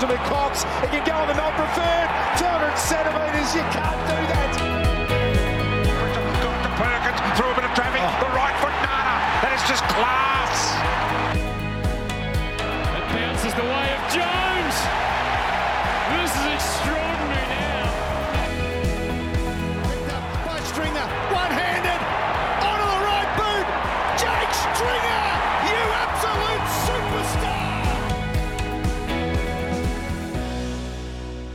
passes to Cox. He can go on the non preferred. 200 centimetres. You can't do that. Got to Perkins through a bit of traffic. Oh. The right foot nana. That is just class.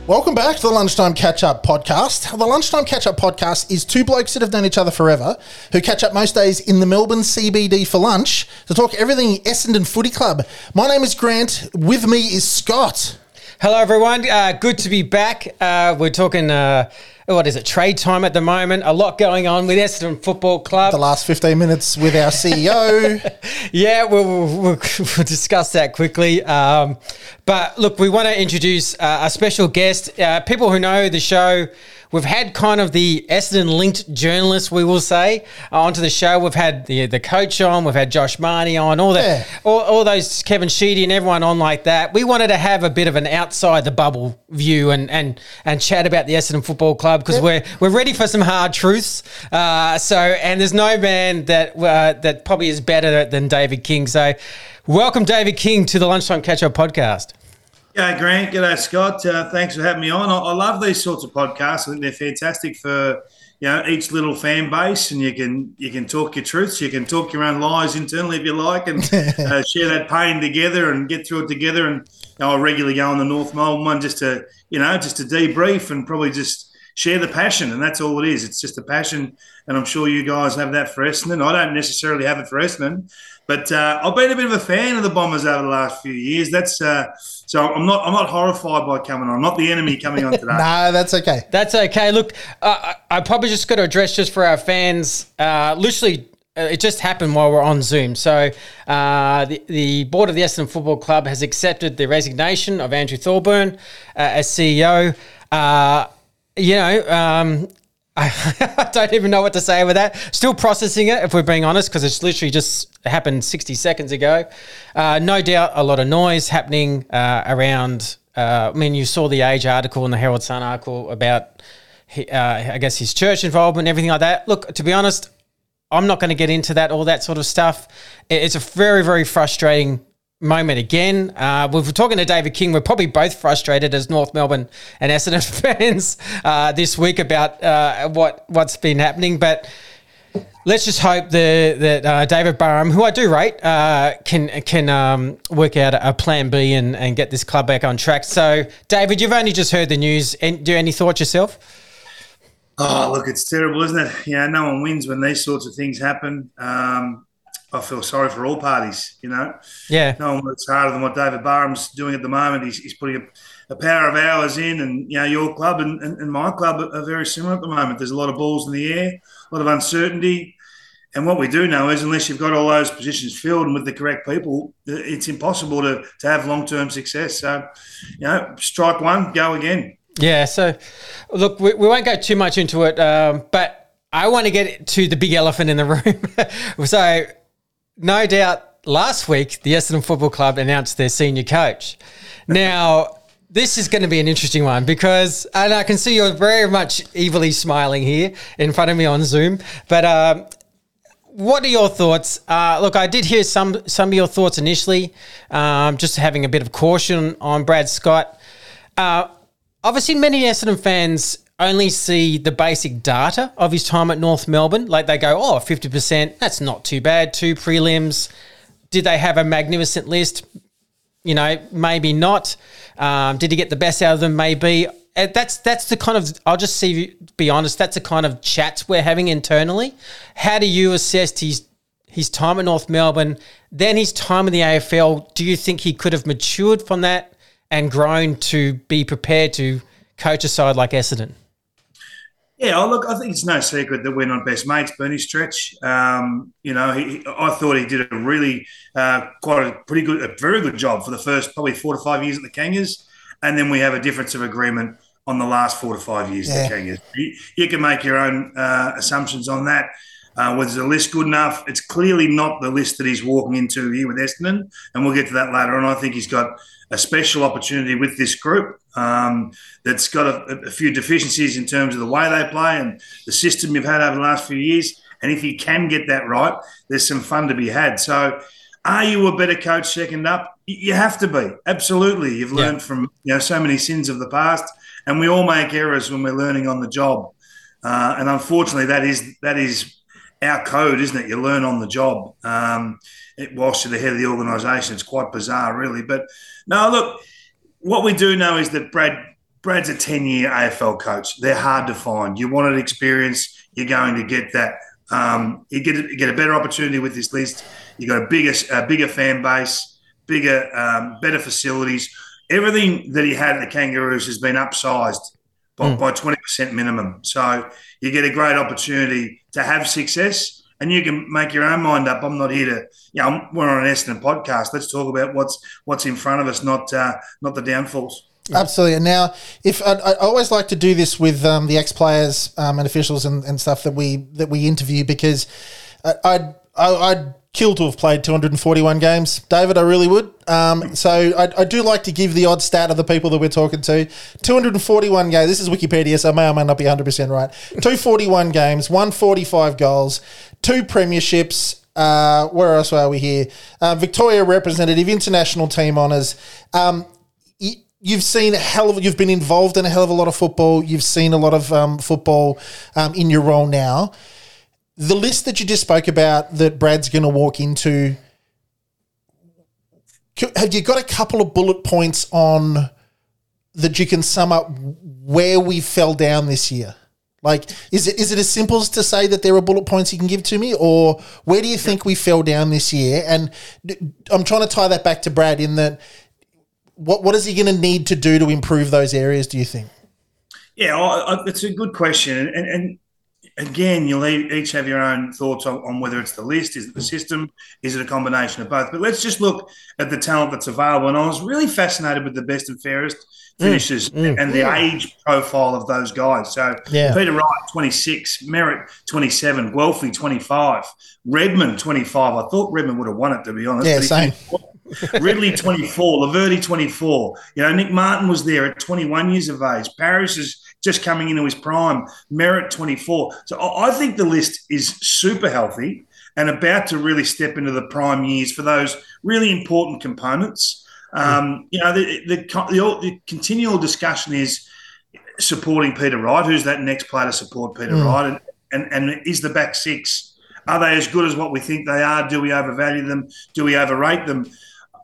Welcome back to the Lunchtime Catch Up Podcast. The Lunchtime Catch Up Podcast is two blokes that have known each other forever who catch up most days in the Melbourne CBD for lunch to talk everything Essendon Footy Club. My name is Grant. With me is Scott. Hello, everyone. Uh, good to be back. Uh, we're talking, uh, what is it, trade time at the moment. A lot going on with Essendon Football Club. The last 15 minutes with our CEO. yeah, we'll, we'll, we'll, discuss that quickly. Um, but look, we want to introduce uh, a special guest. Uh, people who know the show We've had kind of the Essendon linked journalists, we will say, uh, onto the show. We've had the the coach on, we've had Josh Marnie on, all that, yeah. all, all those Kevin Sheedy and everyone on like that. We wanted to have a bit of an outside the bubble view and and and chat about the Essendon Football Club because we're we're ready for some hard truths. Uh, so and there's no man that uh, that probably is better than David King. So welcome David King to the Lunchtime Catch Up podcast. G'day, Grant. G'day, Scott. Uh, thanks for having me on. I, I, love these sorts of podcasts. I think they're fantastic for you know each little fan base, and you can you can talk your truths, you can talk your own lies internally if you like, and uh, share that pain together and get through it together. And you know, I regularly go on the North Melbourne one just to you know just to debrief and probably just share the passion, and that's all it is. It's just a passion, and I'm sure you guys have that for Essendon. I don't necessarily have it for Essendon, but uh, I've been a bit of a fan of the Bombers over the last few years. That's uh, so I'm not I'm not horrified by coming on. I'm not the enemy coming on today. no, that's okay. That's okay. Look, uh, I probably just got to address just for our fans. Uh, literally, uh, it just happened while we're on Zoom. So uh, the, the board of the Essendon Football Club has accepted the resignation of Andrew Thorburn uh, as CEO. Uh, you know, um, I don't even know what to say with that. Still processing it, if we're being honest, because it's literally just happened 60 seconds ago. Uh, no doubt a lot of noise happening uh, around. Uh, I mean, you saw the Age article and the Herald Sun article about, uh, I guess, his church involvement and everything like that. Look, to be honest, I'm not going to get into that, all that sort of stuff. It's a very, very frustrating moment again. Uh, we were talking to David King. We're probably both frustrated as North Melbourne and Essendon fans uh, this week about uh, what what's been happening. But let's just hope the, that uh, David Barham, who I do rate, uh, can can um, work out a plan B and, and get this club back on track. So, David, you've only just heard the news. And do any thoughts yourself? Oh, look, it's terrible, isn't it? Yeah, no one wins when these sorts of things happen. Um, I feel sorry for all parties, you know. Yeah. No one works harder than what David Barham's doing at the moment. He's, he's putting a, a, power of hours in, and, you know, your club and, and, and, my club are very similar at the moment. There's a lot of balls in the air, a lot of uncertainty. And what we do know is, unless you've got all those positions filled and with the correct people, it's impossible to, to have long term success. So, you know, strike one, go again. Yeah. So, look, we, we won't go too much into it, um, but I want to get to the big elephant in the room. so, no doubt last week the Essendon Football Club announced their senior coach. Now, this is going to be an interesting one because, and I can see you're very much evilly smiling here in front of me on Zoom. But um, what are your thoughts? Uh, look, I did hear some some of your thoughts initially, um, just having a bit of caution on Brad Scott. Uh, obviously, many Essendon fans only see the basic data of his time at North Melbourne. Like they go, oh, 50%, that's not too bad. Two prelims. Did they have a magnificent list? You know, maybe not. Um, did he get the best out of them? Maybe. Uh, that's that's the kind of I'll just see be honest. That's the kind of chats we're having internally. How do you assess his his time at North Melbourne, then his time in the AFL? Do you think he could have matured from that and grown to be prepared to coach a side like Essendon? Yeah, oh, look, I think it's no secret that we're not best mates, Bernie Stretch. Um, you know, he, I thought he did a really, uh, quite a pretty good, a very good job for the first probably four to five years at the Kangas. And then we have a difference of agreement on the last four to five years yeah. at the Kangas. You, you, can make your own uh, assumptions on that. Uh, was the list good enough? It's clearly not the list that he's walking into here with Essendon, and we'll get to that later. And I think he's got a special opportunity with this group um, that's got a, a, few deficiencies in terms of the way they play and the system you've had over the last few years. And if you can get that right, there's some fun to be had. So, are you a better coach second up? You have to be. Absolutely. You've learned yeah. from you know so many sins of the past, and we all make errors when we're learning on the job. Uh, and unfortunately, that is that is our code, isn't it? You learn on the job. Um, it, whilst you're the head of the organisation, it's quite bizarre, really. But no, look, what we do know is that Brad Brad's a ten year AFL coach. They're hard to find. You want an experience, you're going to get that. Um, you get you get a better opportunity with this list. You've got a bigger a bigger fan base, bigger, um, better facilities. Everything that he had at the Kangaroos has been upsized by, mm. by 20% minimum. So you get a great opportunity to have success and you can make your own mind up. I'm not here to, you know, we're on an Essendon podcast. Let's talk about what's what's in front of us, not uh, not the downfalls. Absolutely. And now, if I, I, always like to do this with um, the ex players um, and officials and, and stuff that we that we interview because I, I, I'd kill to have played 241 games, David. I really would. Um, so I, I, do like to give the odd stat of the people that we're talking to. 241 games. This is Wikipedia, so I may or may not be 100% right. 241 games, 145 goals, two premierships. Uh, where else are we here? Uh, Victoria representative, international team honours. Um, you've seen a hell of you've been involved in a hell of a lot of football. You've seen a lot of um, football um, in your role now the list that you just spoke about that Brad's going to walk into, have you got a couple of bullet points on that you can sum up where we fell down this year? Like, is it is it as simple as to say that there are bullet points you can give to me, or where do you think we fell down this year? And I'm trying to tie that back to Brad in that what what is he going to need to do to improve those areas? Do you think? Yeah, it's a good question, and, and again, you'll each have your own thoughts on, on, whether it's the list, is it the system, is it a combination of both. But let's just look at the talent that's available. And I was really fascinated with the best and fairest mm, finishes mm, mm, and the yeah. age profile of those guys. So yeah. Peter Wright, 26, Merrett, 27, Guelfi, 25, Redman, 25. I thought Redman would have won it, to be honest. Yeah, same. Ridley 24, Laverde 24. You know, Nick Martin was there at 21 years of age. Parish is just coming into his prime. Merrett 24. So I think the list is super healthy and about to really step into the prime years for those really important components. Um, you know, the, the, the, the, continual discussion is supporting Peter Wright. Who's that next player to support Peter mm. Wright? And, and, and is the back six, are they as good as what we think they are? Do we overvalue them? Do we overrate them?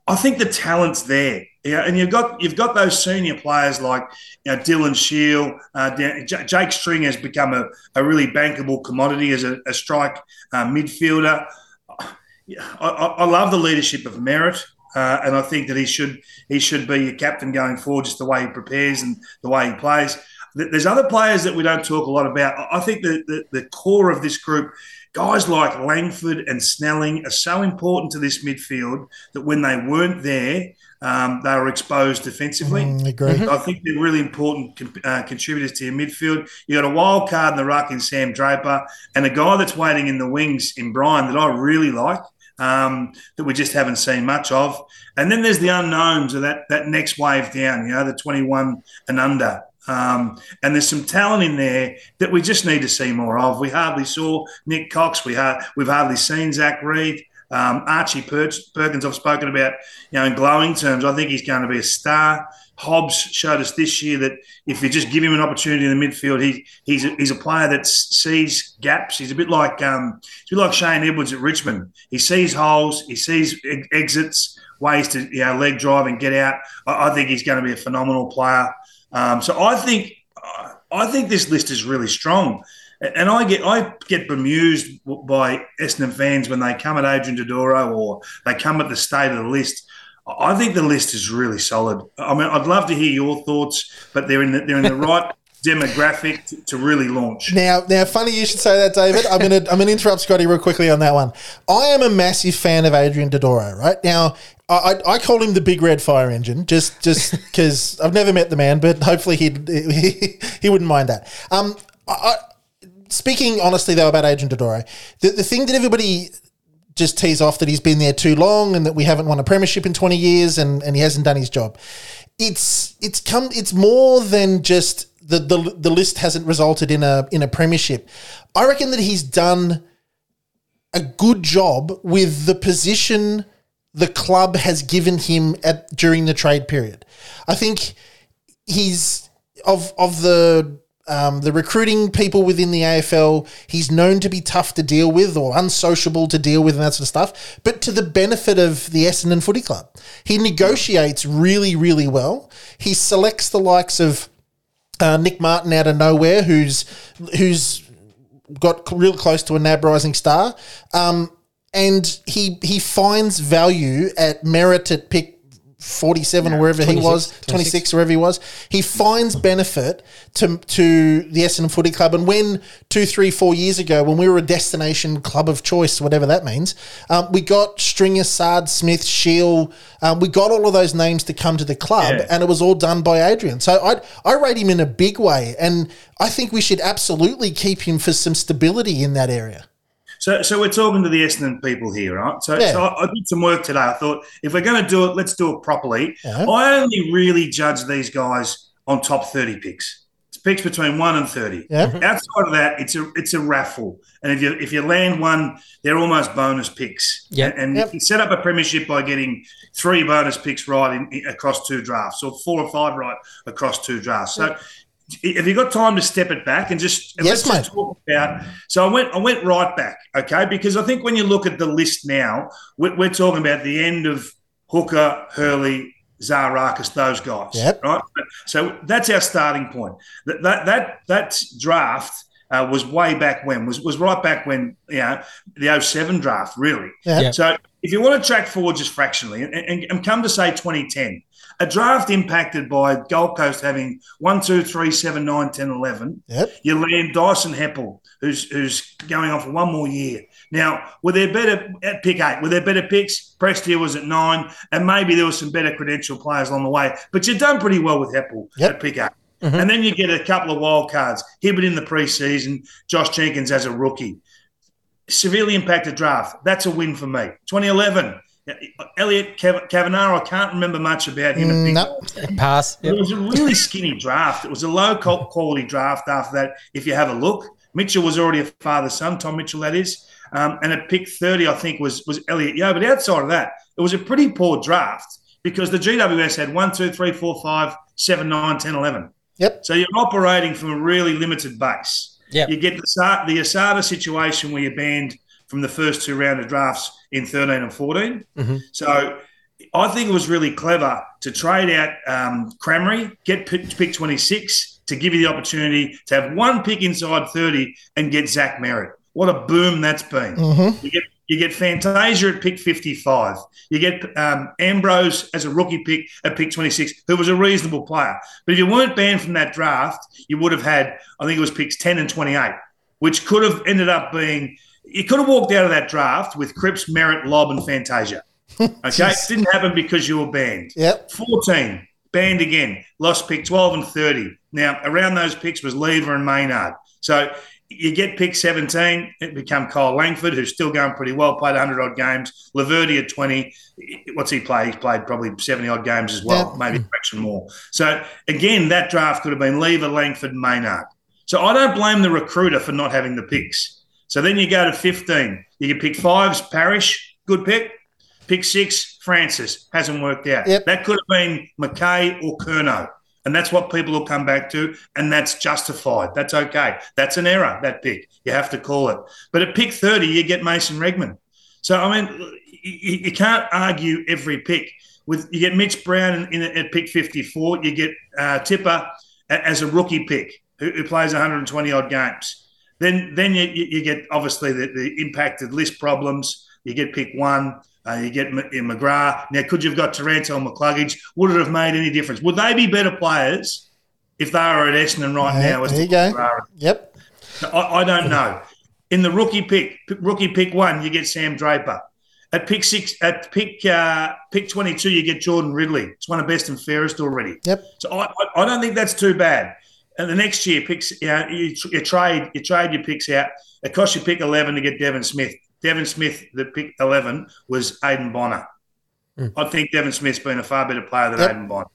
I think the talent's there. Yeah, and you've got you've got those senior players like you know, Dylan Shiel, uh, Jake String has become a, a really bankable commodity as a, a strike uh, midfielder. I, I, love the leadership of Merrett, uh, and I think that he should he should be a captain going forward, just the way he prepares and the way he plays. There's other players that we don't talk a lot about. I think that the, the core of this group guys like Langford and Snelling are so important to this midfield that when they weren't there, um, they were exposed defensively. Mm, agree. I think they're really important uh, contributors to your midfield. You got a wild card in the ruck in Sam Draper, and a guy that's waiting in the wings in Bryan that I really like. Um, that we just haven't seen much of, and then there's the unknowns of that that next wave down. You know, the 21 and under. Um, and there's some talent in there that we just need to see more of. We hardly saw Nick Cox. We ha- we've hardly seen Zach Reid. Um, Archie per- Perkins, I've spoken about, you know, in glowing terms. I think he's going to be a star. Hobbs showed us this year that if you just give him an opportunity in the midfield, he, he's, a, he's a player that sees gaps. He's a bit like um, he's a bit like Shane Edwards at Richmond. He sees holes, he sees exits, ways to you know leg drive and get out. I, I think he's going to be a phenomenal player. Um, so I think I think this list is really strong, and I get I get bemused by Essendon fans when they come at Adrian Dodoro or they come at the state of the list. I think the list is really solid. I mean, I'd love to hear your thoughts, but they're in the, they're in the right demographic to, to, really launch. Now, now, funny you should say that, David. I'm gonna I'm gonna interrupt Scotty real quickly on that one. I am a massive fan of Adrian Dodoro. Right now, I, I call him the big red fire engine just just because I've never met the man, but hopefully he'd, he he wouldn't mind that. Um, I, speaking honestly though about Adrian Dodoro, the, the thing that everybody just tease off that he's been there too long and that we haven't won a premiership in 20 years and, and he hasn't done his job. It's it's come it's more than just the, the the list hasn't resulted in a in a premiership. I reckon that he's done a good job with the position the club has given him at during the trade period. I think he's of of the um, the recruiting people within the AFL, he's known to be tough to deal with or unsociable to deal with and that sort of stuff, but to the benefit of the Essendon Footy Club. He negotiates really, really well. He selects the likes of uh, Nick Martin out of nowhere, who's who's got real close to a NAB rising star. Um, and he he finds value at Merrett at pick 47 or wherever he 26, was, 26, wherever he was. He finds benefit to to the Essendon Footy Club. And when two, three, four years ago, when we were a destination club of choice, whatever that means, um, we got Stringer, Saad, Smith, Shiel. Um, we got all of those names to come to the club, Yeah. and it was all done by Adrian. So I I rate him in a big way, and I think we should absolutely keep him for some stability in that area. So, so we're talking to the Essendon people here, right? So, Yeah. so I, I did some work today. I thought if we're going to do it, let's do it properly. Yeah. I only really judge these guys on top thirty picks. It's picks between one and thirty. Yeah. Mm-hmm. Outside of that, it's a it's a raffle, and if you if you land one, they're almost bonus picks. Yeah. and, and Yep. you can set up a premiership by getting three bonus picks right in, in- across two drafts, or four or five right across two drafts. So. Have you got time to step it back and just and Yes, let's just mate. talk about? So I went I went right back, okay, because I think when you look at the list now, we're, we're talking about the end of Hooker, Hurley, Zaharakis, those guys, Yep. right? So that's our starting point. That that that, that draft. Uh, was way back when was was right back when you know the 07 draft really Yeah. Yeah. so if you want to track forward just fractionally and, and, and come to say 2010, a draft impacted by Gold Coast having 1, 2, 3, 7, 9, 10, 11, Yep. you land Dyson Heppel, who's who's going on for one more year. Now, were there better at pick eight? Were there better picks? Prestia was at nine, and maybe there were some better credential players along the way. But you've done pretty well with Heppel Yep. at pick eight. Mm-hmm. And then you get a couple of wild cards. Hibberd in the preseason, Josh Jenkins as a rookie severely impacted draft. That's a win for me. 2011, Elliot Cav- Cavanaro, I can't remember much about him. at Big No. Pass. It was a really skinny draft. It was a low quality draft after that, if you have a look. Mitchell was already a father son, Tom Mitchell, that is. Um, and at pick 30, I think, was, was Elliot Yeo. But outside of that, it was a pretty poor draft because the GWS had 1, 2, 3, 4, 5, 7, 9, 10, 11. Yep. So you're operating from a really limited base. Yep. You get the the Asada situation where you're banned from the first two round of drafts in 13 and 14. So I think it was really clever to trade out um, Crameri, get pick, pick 26 to give you the opportunity to have one pick inside 30 and get Zach Merrett. What a boom that's been. You get you get Fantasia at pick 55. You get um, Ambrose as a rookie pick at pick 26, who was a reasonable player. But if you weren't banned from that draft, you would have had, I think it was picks 10 and 28, which could have ended up being, you could have walked out of that draft with Cripps, Merrett, Lobb, and Fantasia. Okay, it didn't happen because you were banned. Yep. 14, banned again, lost pick 12 and 30. Now, around those picks was Lever and Maynard. So you get pick 17, it become Kyle Langford, who's still going pretty well, played 100 odd games. Laverde at 20. What's he play? He's played probably 70 odd games as well, Yeah. maybe a fraction more. So again, that draft could have been Lever, Langford, Maynard. So I don't blame the recruiter for not having the picks. So then you go to 15. You can pick fives, Parish, good pick. Pick six, Francis, hasn't worked out. Yep. That could have been McKay or Curnow. And that's what people will come back to. And that's justified. That's okay. That's an error, that pick. You have to call it. But at pick 30, you get Mason Redman. So, I mean, you, you can't argue every pick. With You get Mitch Brown in, in, at pick 54. You get uh, Tipper as a rookie pick who, who plays 120 odd games. Then, then you, you get obviously the, the impacted list problems. You get pick one. Uh, you get M- McGrath. Now, could you have got Taranto and McCluggage? Would it have made any difference? Would they be better players if they were at Essendon right Yeah, now? as there you go. Yep. I, I don't know. In the rookie pick, rookie pick one, you get Sam Draper. At pick six, at pick uh, pick twenty two, you get Jordan Ridley. It's one of the best and fairest already. Yep. So I- I don't think that's too bad. And the next year picks you, know, you, you trade you trade your picks out. It costs you pick eleven to get Devon Smith. Devon Smith, the pick eleven was Aidan Bonar. I think Devon Smith's been a far better player than Yep. Aidan Bonar.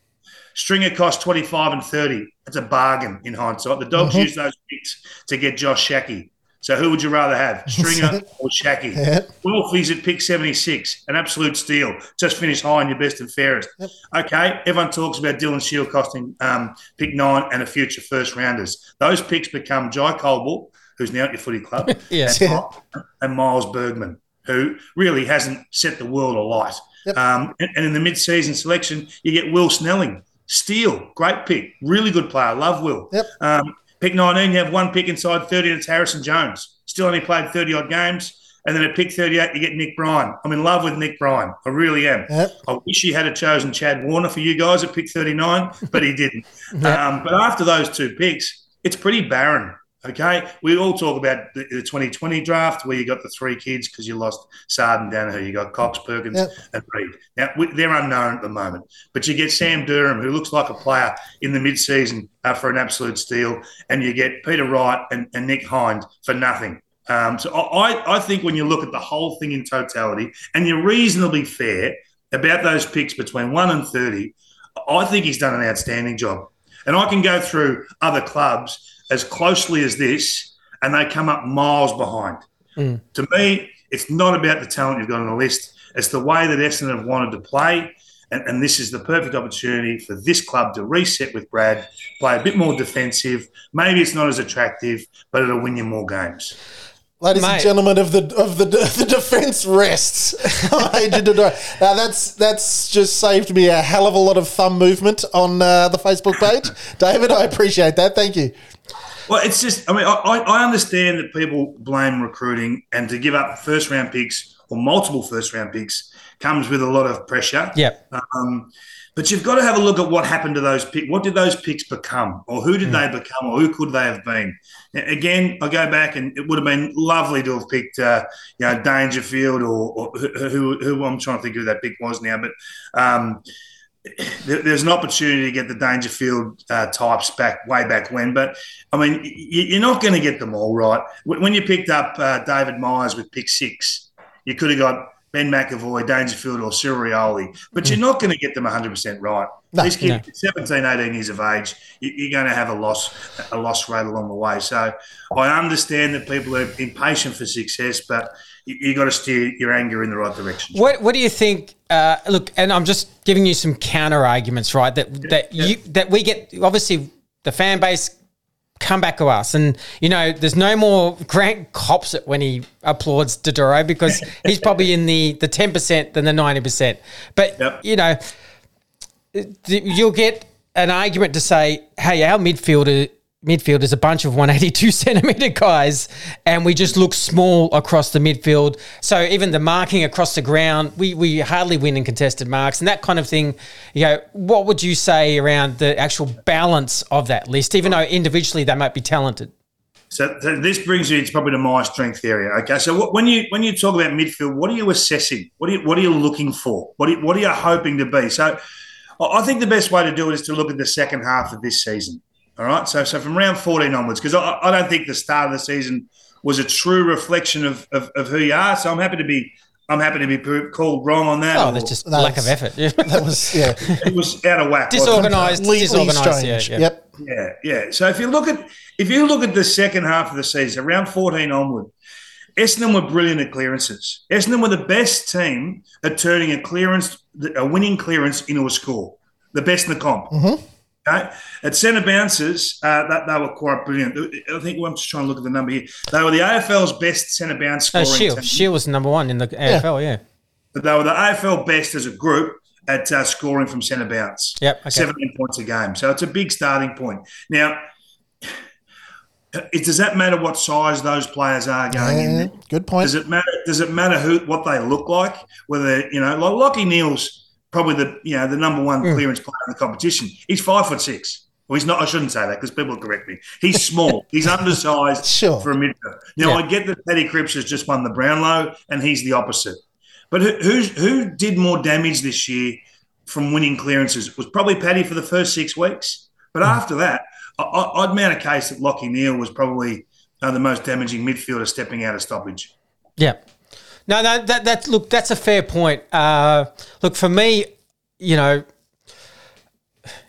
Stringer cost 25 and 30. That's a bargain in hindsight. The Dogs Mhm. used those picks to get Josh Schache. So who would you rather have, Stringer or Schache? Yeah. Wolfie's at pick 76, an absolute steal. Just finished high in your best and fairest. Okay, everyone talks about Dylan Shiel costing um, pick nine and a future first rounders. Those picks become Jye Caldwell, who's now at your footy club, Yeah. and, and Miles Bergman, who really hasn't set the world alight. Yep. Um, and, and in the mid-season selection, you get Will Snelling, steal, great pick, really good player. Love Will. Yep. Um, pick 19, you have one pick inside 30, and it's Harrison Jones. Still only played 30 odd games. And then at pick 38, you get Nick Bryan. I'm in love with Nick Bryan. I really am. Yep. I wish he had a chosen Chad Warner for you guys at pick 39, but he didn't. um, but after those two picks, it's pretty barren. Okay. We all talk about the, the 2020 draft where you got the three kids because you lost Sarden down here. You got Cox, Perkins, Yep. and Reid. Now, we, they're unknown at the moment, but you get Sam Durham, who looks like a player in the mid-season uh, for an absolute steal, and you get Peter Wright and, and Nick Hind for nothing. Um, so I, I think when you look at the whole thing in totality, and you're reasonably fair about those picks between one and thirty, I think he's done an outstanding job. And I can go through other clubs as closely as this, and they come up miles behind. To me, it's not about the talent you've got on the list. It's the way that Essendon have wanted to play. And, and this is the perfect opportunity for this club to reset with Brad, play a bit more defensive. Maybe it's not as attractive, but it'll win you more games. Ladies and gentlemen of the of the the defence rests. Now that's that's just saved me a hell of a lot of thumb movement on uh, the Facebook page, David. I appreciate that. Thank you. Well, it's just, I mean, I, I understand that people blame recruiting and to give up first round picks or multiple first round picks comes with a lot of pressure. Yeah. Um, but you've got to have a look at what happened to those picks. What did those picks become, or who did they become, or who could they have been? Again, I go back, and it would have been lovely to have picked, uh, you know, Dangerfield, or, or who, who, who I'm trying to think who that pick was now. But um, there's an opportunity to get the Dangerfield uh, types back way back when. But I mean, y- you're not going to get them all right. When when you picked up uh, David Myers with pick six, you could have got Ben McEvoy, Dangerfield, or Cyril Rioli, but you're not going to get them 100% right. No, These kids, 17, 18 years of age, you- you're going to have a loss, a loss rate along the way. So I understand that people are impatient for success, but you, you got to steer your anger in the right direction. What What do you think? Uh, look, and I'm just giving you some counter arguments, right? That that you that we get obviously the fan base come back to us, and you know, there's no more Grant cops it when he applauds Dodoro because he's probably in the the ten percent than the ninety percent. But Yep. you know, you'll get an argument to say, "Hey, our midfielder." Midfield is a bunch of 182 centimeter guys, and we just look small across the midfield. So even the marking across the ground, we we hardly win in contested marks and that kind of thing. You know, what would you say around the actual balance of that list? Even though individually they might be talented. So, so this brings you, it's probably to my strength area. Okay, so when you when you talk about midfield, what are you assessing? What are you, what are you looking for? What are what are you hoping to be? So, I I think the best way to do it is to look at the second half of this season. All right, so so from round fourteen onwards, because I, I don't think the start of the season was a true reflection of, of, of who you are. So I'm happy to be I'm happy to be called wrong on that. Oh, or- that's just No, lack of effort. Yeah. That was yeah, it was out of whack. Disorganized, completely disorganized. Yeah, strange. yeah. Yep. Yeah, yeah. So if you look at if you look at the second half of the season, around 14 onward, Essendon were brilliant at clearances. Essendon were the best team at turning a clearance, a winning clearance into a score. The best in the comp. Okay. At centre bounces, uh, that they were quite brilliant. I think I'm just trying to look at the number here. They were the AFL's best centre bounce Uh, scoring Shiel, team. Shiel was number one in the AFL. Yeah. But they were the AFL best as a group at uh, scoring from centre bounce. Yep, okay. 17 points a game. So it's a big starting point. Now, it, does that matter what size those players are going in? There? good point. Does it matter? Does it matter who what they look like? Whether you know, like Lockie Neale's probably the you know the number one Hmm. clearance player in the competition. He's five foot six. Well, he's not. I shouldn't say that because people will correct me. He's small. he's undersized Sure. for a midfielder. Now Yeah. I get that Paddy Cripps has just won the Brownlow, and he's the opposite. But who who's, who did more damage this year from winning clearances? It was probably Paddy for the first six weeks. But Hmm. after that, I, I'd mount a case that Lockie Neale was probably uh, the most damaging midfielder stepping out of stoppage. Yeah. No, no, that that look, that's a fair point. Uh, look, for me, you know,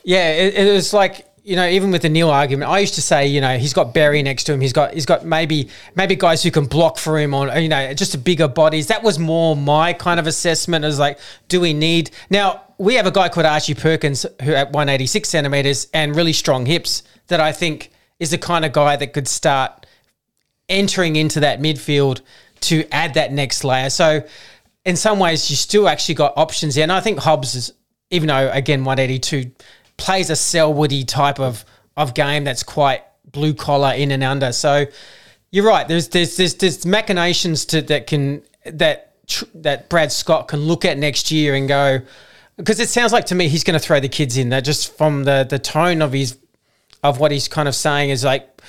yeah, it, it was like you know, even with the Neale argument, I used to say, you know, he's got Barry next to him. He's got he's got maybe maybe guys who can block for him on you know just bigger bodies. That was more my kind of assessment. As like, do we need now? We have a guy called Archie Perkins who at 186 centimeters and really strong hips that I think is the kind of guy that could start entering into that midfield to add that next layer. So in some ways, you still actually got options there. And I think Hobbs is, even though again 182 plays a Selwoody type of of game that's quite blue collar in and under. So you're right. There's there's there's, there's machinations to that can that tr- that Brad Scott can look at next year and go because it sounds like to me he's going to throw the kids in. That just from the the tone of his of what he's kind of saying is like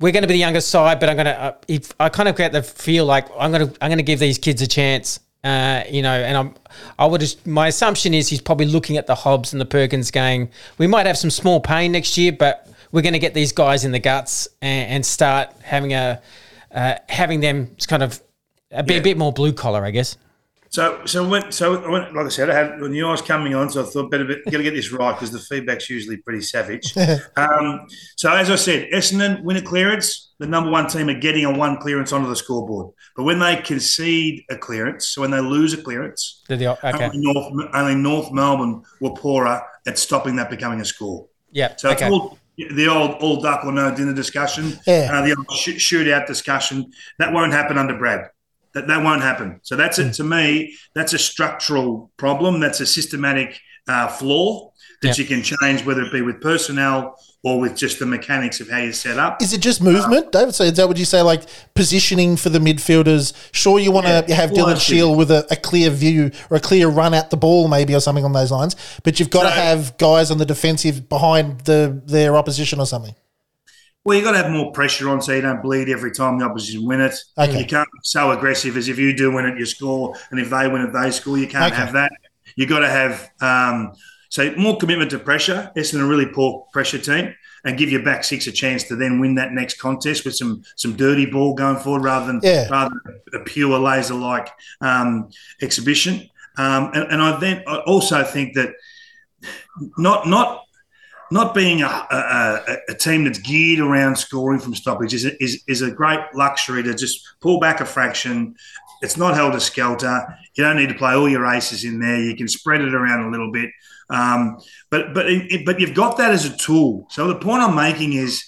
we're going to be the younger side, but I'm going to. Uh, if I kind of get the feel like I'm going to I'm going to give these kids a chance. Uh, you know, and I'm I would just my assumption is he's probably looking at the Hobbs and the Perkins going. We might have some small pain next year, but we're going to get these guys in the guts and, and start having a uh, having them kind of a bit, Yeah. a bit more blue collar, I guess. So, so when, so when, like I said, I had when you was coming on, so I thought better bit, got to get this right because the feedback's usually pretty savage. um, so, as I said, Essendon win a clearance. The number one team are getting a one clearance onto the scoreboard, but when they concede a clearance, so when they lose a clearance, They're the- okay. only North only North Melbourne were poorer at stopping that becoming a score. Yeah. So okay. it's all the old all duck or no dinner discussion, Yeah. uh, the old sh- shootout discussion. That won't happen under Brad. That that won't happen. So that's it. To me, that's a structural problem. That's a systematic uh, flaw that you can change, whether it be with personnel or with just the mechanics of how you set up. Is it just movement, David? So is that what you say, like positioning for the midfielders? Sure, you want to Yeah, have Dylan. Shiel with a, a clear view or a clear run at the ball, maybe, or something on those lines. But you've got to have guys on the defensive behind the their opposition or something. Well, you've got to have more pressure on so you don't bleed every time the opposition win it. Okay. You can't be so aggressive as if you do win it, you score, and if they win it, they score. You can't Okay. have that. You've got to have um, so more commitment to pressure. Essendon a really poor pressure team, and give your back six a chance to then win that next contest with some some dirty ball going forward rather than Yeah. rather than a pure laser like um, exhibition. Um, and, and I then I also think that not not not being a, a, a, team that's geared around scoring from stoppage is, a- is is a great luxury to just pull back a fraction. It's not held a skelter. You don't need to play all your aces in there. You can spread it around a little bit. Um, but but it, but you've got that as a tool. So the point I'm making is,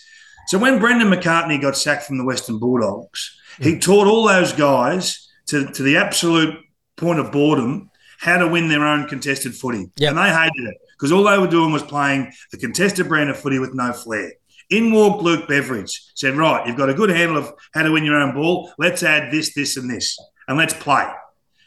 so when Brendan McCartney got sacked from the Western Bulldogs, he taught all those guys to, to the absolute point of boredom how to win their own contested footy. Yep. And they hated it because all they were doing was playing a contested brand of footy with no flair. In walked Luke Beveridge, said, Right, you've got a good handle of how to win your own ball. Let's add this, this, and this, and let's play.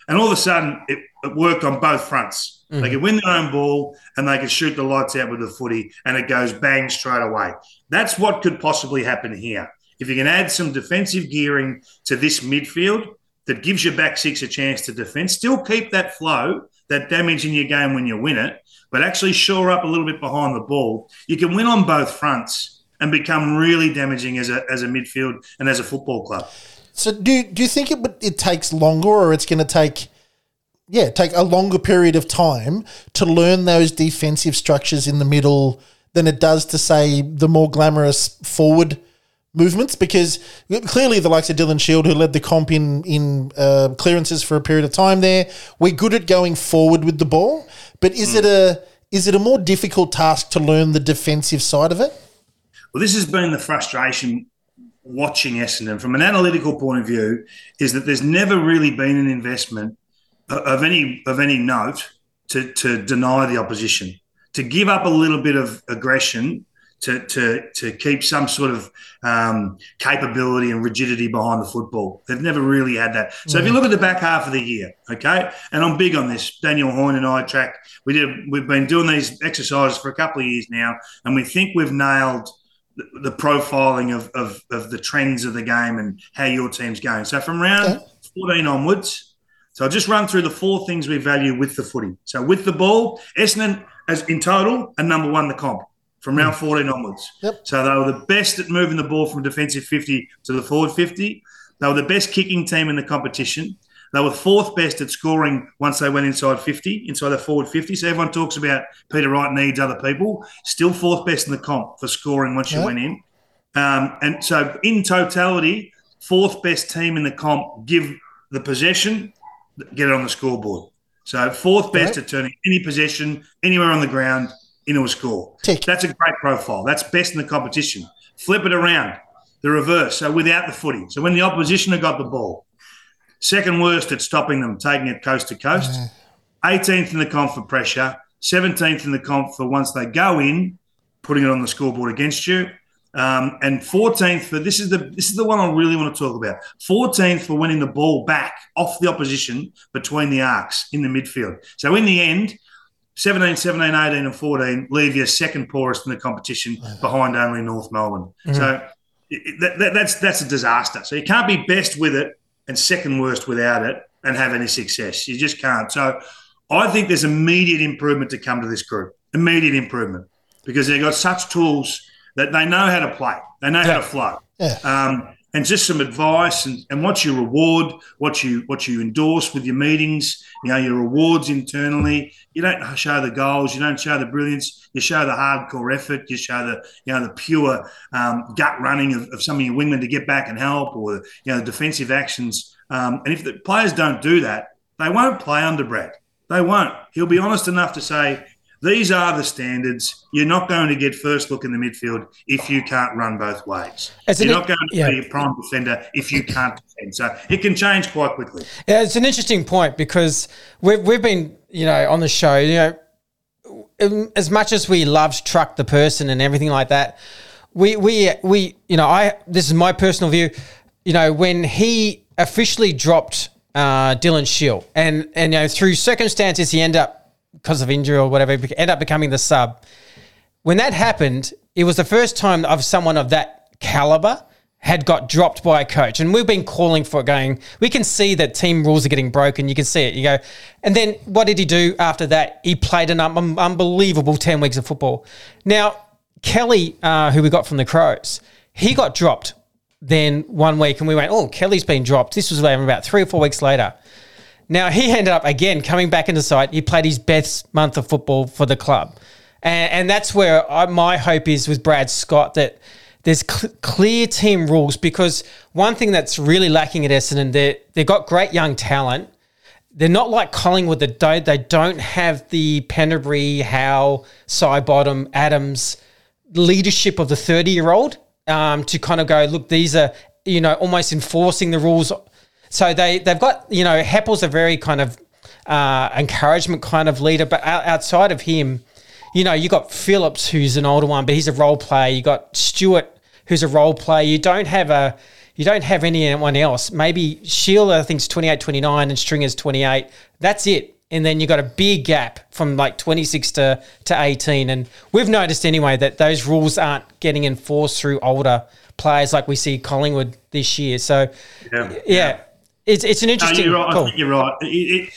And all of a sudden, it, it worked on both fronts. Mm-hmm. They could win their own ball and they could shoot the lights out with the footy, and it goes bang straight away. That's what could possibly happen here. If you can add some defensive gearing to this midfield that gives your back six a chance to defend, still keep that flow, that damage in your game when you win it, but actually shore up a little bit behind the ball, you can win on both fronts and become really damaging as a, as a midfield and as a football club. So do you, do you think it it takes longer, or it's going to take yeah take a longer period of time to learn those defensive structures in the middle than it does to say the more glamorous forward movements? Because clearly the likes of Dylan Shiel, who led the comp in in uh, clearances for a period of time there, we're good at going forward with the ball. But is it a is it a more difficult task to learn the defensive side of it? Well, this has been the frustration watching Essendon from an analytical point of view is that there's never really been an investment of any of any note to, to deny the opposition, to give up a little bit of aggression to, to, to keep some sort of um, capability and rigidity behind the football. They've never really had that. So if you look at the back half of the year, okay, and I'm big on this. Daniel Hoyne and I track. We did. We've been doing these exercises for a couple of years now, and we think we've nailed the, profiling of, of of the trends of the game and how your team's going. So from round Okay. 14 onwards. So I'll just run through the four things we value with the footy. So with the ball, Essendon as in total and number one the comp from round mm. 14 onwards. Yep. So they were the best at moving the ball from defensive 50 to the forward 50. They were the best kicking team in the competition. They were fourth best at scoring once they went inside 50, inside the forward 50. So everyone talks about Peter Wright needs other people. Still fourth best in the comp for scoring once you went in. Um, and so in totality, fourth best team in the comp give the possession, get it on the scoreboard. So fourth best Right. at turning any possession anywhere on the ground into a score. Tick. That's a great profile. That's best in the competition. Flip it around, the reverse. So without the footy. So when the opposition have got the ball, second worst at stopping them, taking it coast to coast. 18th in the comp for pressure, 17th in the comp for once they go in, putting it on the scoreboard against you. Um, and 14th for this is the this is the one I really want to talk about. 14th for winning the ball back off the opposition between the arcs in the midfield. So in the end, 17, 17, 18, and 14 leave you second poorest in the competition behind only North Melbourne. So it- it- that, that- that's that's a disaster. So you can't be best with it and second worst without it and have any success. You just can't. So I think there's immediate improvement to come to this group. Immediate improvement because they've got such tools that they know how to play. They know how to flow. Yeah. Um, and just some advice and, and what you reward, what you what you endorse with your meetings, you know, your rewards internally. You don't show the goals, you don't show the brilliance, you show the hardcore effort, you show the you know the pure um, gut running of, of some of your wingmen to get back and help, or you know the defensive actions. Um, and if the players don't do that, they won't play under Brad. They won't. He'll be honest enough to say these are the standards. You're not going to get first look in the midfield if you can't run both ways. As You're not going to yeah. be a prime defender if you can't defend. So it can change quite quickly. Yeah, it's an interesting point because we've we've been you know on the show you know as much as we loved truck the person and everything like that we we we you know I this is my personal view you know when he officially dropped uh, Dylan Shiel and and you know through circumstances he ended up because of injury or whatever end up becoming the sub when that happened, it was the first time of someone of that caliber had got dropped by a coach. And we've been calling for it going, we can see that team rules are getting broken. You can see it. You go, and then what did he do after that? He played an un- unbelievable 10 weeks of football. Now, Kelly, uh, who we got from the Crows, he got dropped then one week and we went, oh, Kelly's been dropped. This was about three or four weeks later. Now he ended up again coming back into sight. He played his best month of football for the club, and, and that's where I, my hope is with Brad Scott that there's cl- clear team rules because one thing that's really lacking at Essendon, they they've got great young talent. They're not like Collingwood that don't they don't have the Pendlebury, Howe, Bottom, Adams leadership of the 30 year old um, to kind of go, look, these are, you know, almost enforcing the rules. So they, they've got, you know, Heppel's a very kind of uh, encouragement kind of leader, but outside of him, you know, you got Phillips, who's an older one, but he's a role player. You got Stewart, who's a role player. You don't have a, you don't have anyone else. Maybe Sheila, I think, is 28, 29, and Stringer's 28. That's it. And then you got a big gap from like 26 to, to 18. And we've noticed anyway that those rules aren't getting enforced through older players like we see Collingwood this year. So, Yeah. yeah, it's, it's an No, interesting. you're right. I think you're right. It, it,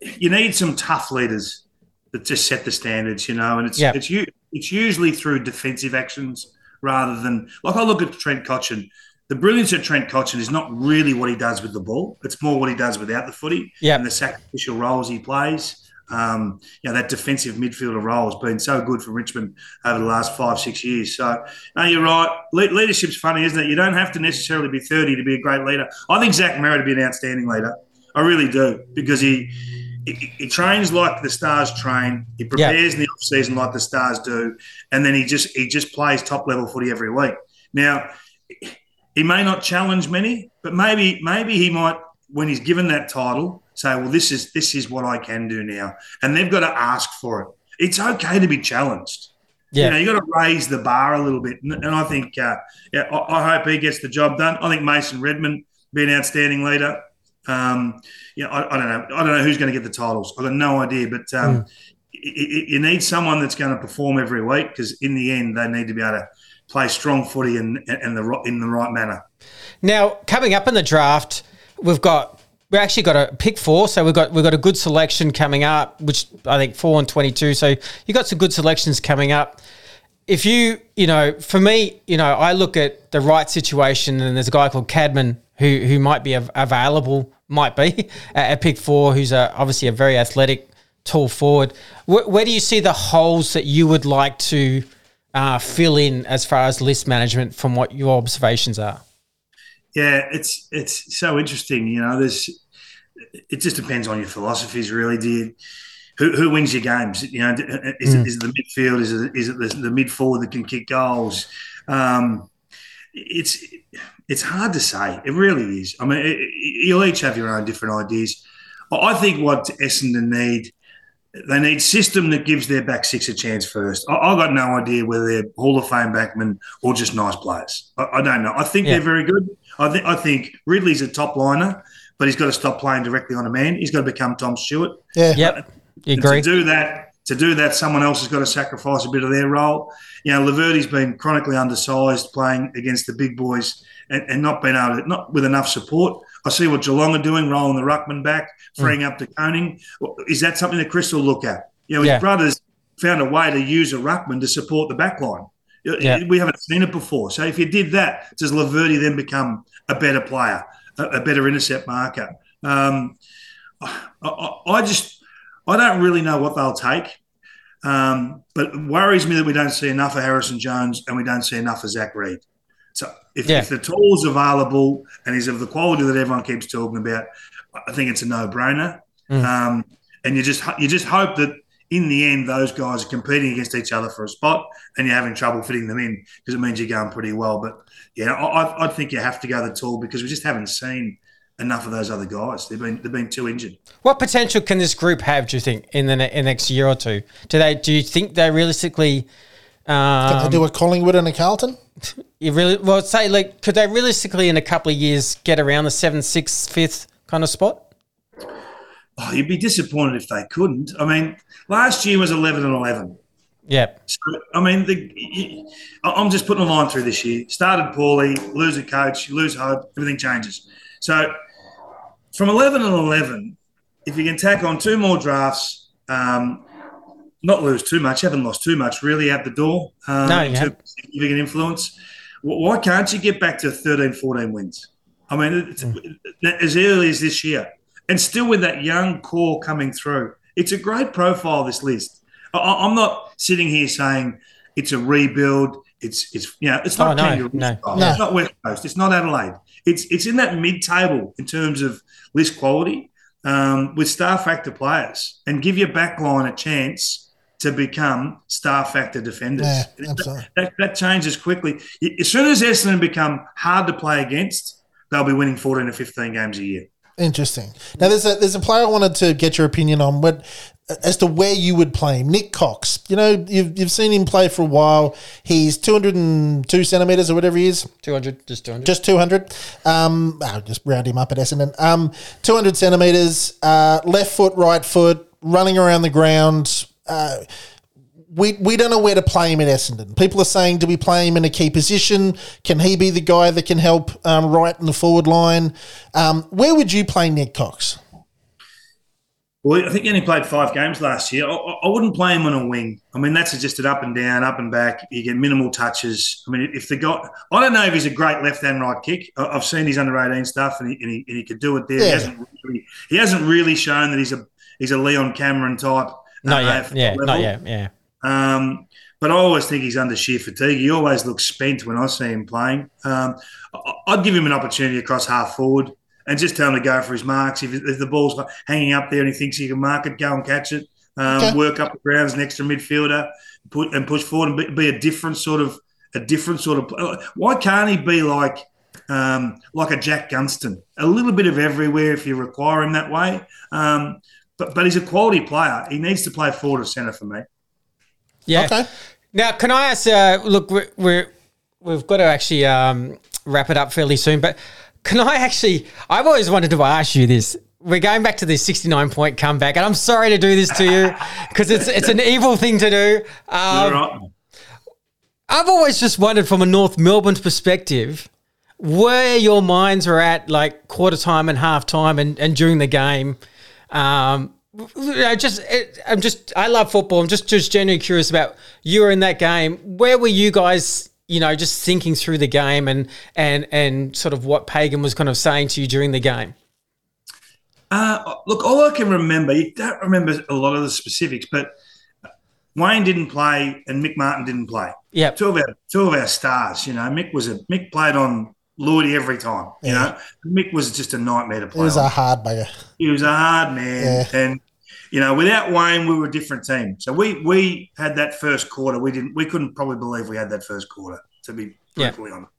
it, you need some tough leaders that just set the standards, you know, and it's it's it's usually through defensive actions rather than like I look at Trent Cotchin. The brilliance of Trent Cotchin is not really what he does with the ball; it's more what he does without the footy Yeah. and the sacrificial roles he plays. Um, you know, that defensive midfielder role has been so good for Richmond over the last five, six years. So, no, you're right. Le- leadership's funny, isn't it? You don't have to necessarily be 30 to be a great leader. I think Zach Merrett would be an outstanding leader. I really do because he he, he trains like the stars train. He prepares in the off season like the stars do, and then he just he just plays top level footy every week. Now, he may not challenge many, but maybe maybe he might when he's given that title say, "Well, this is this is what I can do now," and they've got to ask for it. It's okay to be challenged. Yeah. You know, you got to raise the bar a little bit, and, and I think, uh, yeah, I, I hope he gets the job done. I think Mason Redman be an outstanding leader. Um, you know, I, I don't know. I don't know who's going to get the titles. I've got no idea, but um, y- y- you need someone that's going to perform every week because in the end, they need to be able to play strong footy and, and the in the right manner. Now, coming up in the draft, we've got we actually got a pick four, so we've got we've got a good selection coming up, which I think four and twenty two. So you got some good selections coming up. if you, you know, for me, you know, I look at the right situation, and there's a guy called Cadman who who might be av- available, might be at, pick four, who's a, obviously a very athletic, tall forward. Where, where do you see the holes that you would like to uh, fill in as far as list management from what your observations are? Yeah, it's it's so interesting. You know, there's it just depends on your philosophies, really. Do you, who, who wins your games? You know, uh, uh, is, it, hmm. is it the midfield? Is it is it the, the mid forward that can kick goals? Um, it's it's hard to say. It really is. I mean, it, it, you'll each have your own different ideas. I think what Essendon need, they need system that gives their back six a chance first. I, have got no idea whether they're Hall of Fame backmen or just nice players. I, I don't know. I think Yeah. they're very good. I think I think Ridley's a top liner, but he's got to stop playing directly on a man. He's got to become Tom Stewart. Yeah. Yep, you And agree? To do that, to do that, someone else has got to sacrifice a bit of their role. You know, Laverde's been chronically undersized playing against the big boys and, and not being able to, not with enough support. I see what Geelong are doing, rolling the ruckman back, freeing up the coning. Is that something that Chris will look at? You know, his Yeah. brothers found a way to use a ruckman to support the back line. Yeah. We haven't seen it before. So if you did that, does Laverty then become a better player, a, a better intercept marker? Um, I, I, I just I don't really know what they'll take. Um, but it worries me that we don't see enough of Harrison Jones and we don't see enough of Zach Reid. So if, Yeah. if the tool's available and he's of the quality that everyone keeps talking about, I think it's a no-brainer. Mm. Um, and you just you just hope that in the end those guys are competing against each other for a spot, and you're having trouble fitting them in because it means you're going pretty well. But yeah, I, I- I think you have to go the tall because we just haven't seen enough of those other guys. They've been they've been too injured. What potential can this group have? Do you think in the ne- in the next year or two? Do they? Do you think they realistically? Can they Um, do a Collingwood and a Carlton? you really well say like could they realistically in a couple of years get around the seventh, sixth, fifth kind of spot? Oh, you'd be disappointed if they couldn't. I mean, last year was eleven and eleven. Yeah, So, I mean, the, I'm just putting a line through this year. Started poorly, lose a coach, lose hope, everything changes. So, from 11 and 11, if you can tack on two more drafts, um, not lose too much, haven't lost too much really out the door. Um, No, you significant influence. Why can't you get back to 13, 14 wins? I mean, it's, as early as this year, and still with that young core coming through, it's a great profile. This list. I- I, I'm not sitting here saying it's a rebuild. It's it's you know it's Oh, not no, no. No. It's not West Coast. It's not Adelaide. It's it's in that mid table in terms of list quality um, with star factor players, and give your back line a chance to become star factor defenders. Yeah, absolutely. That, that changes quickly. As soon as Essendon become hard to play against, they'll be winning 14 to 15 games a year. Interesting. Now, there's a there's a player I wanted to get your opinion on, but as to where you would play him, Nick Cox. You know, you've you've seen him play for a while. He's 202 centimeters or whatever he is. two hundred, just two hundred. just 200. Um, I'll just round him up at Essendon. Um, 200 centimetres, uh, left foot, right foot, running around the ground. Uh, we, we don't know where to play him at Essendon. People are saying, do we play him in a key position? Can he be the guy that can help um, right in the forward line? Um, where would you play Nick Cox? Well, I think he only played five games last year. I, I- I wouldn't play him on a wing. I mean, that's just an up and down, up and back. You get minimal touches. I mean, if the guy, I don't know if he's a great left and right kick. I- I've seen his under eighteen stuff, and he, and he, and he could do it there. He hasn't really, he hasn't really shown that he's a he's a Leon Cameron type. Not uh, yet. Yeah, level. not yet. Yeah. Um, but I always think he's under sheer fatigue. He always looks spent when I see him playing. Um, I'd give him an opportunity across half forward and just tell him to go for his marks. If, if the ball's hanging up there and he thinks he can mark it, go and catch it. Um, Okay. Work up the grounds an extra midfielder, put and push forward and be, be a different sort of a different sort of. Why can't he be like um, like a Jack Gunston? A little bit of everywhere if you require him that way. Um, but but he's a quality player. He needs to play forward or centre for me. Yeah. Okay. Now, can I ask? Uh, look, we're, we're we've got to actually um, wrap it up fairly soon, but can I actually? I've always wanted to ask you this. We're going back to this sixty-nine point comeback, and I'm sorry to do this to you because it's it's an evil thing to do. Um, All right. I've always just wondered from a North Melbourne perspective where your minds were at like quarter time and half time and, and during the game. Um, I just, it, I'm just, I love football. I'm just, just genuinely curious about you were in that game. Where were you guys? You know, just thinking through the game and and and sort of what Pagan was kind of saying to you during the game. Uh, look, all I can remember, you don't remember a lot of the specifics, but Wayne didn't play and Mick Martyn didn't play. Yeah, two of our two of our stars. You know, Mick was a Mick played on Lloydie every time. You Yeah. know, Mick was just a nightmare to It play. was on. a hard bugger. he was a hard man, Yeah. and you know, without Wayne, we were a different team. So we we had that first quarter. We didn't. We couldn't probably believe we had that first quarter. To be Yeah. brutally honest.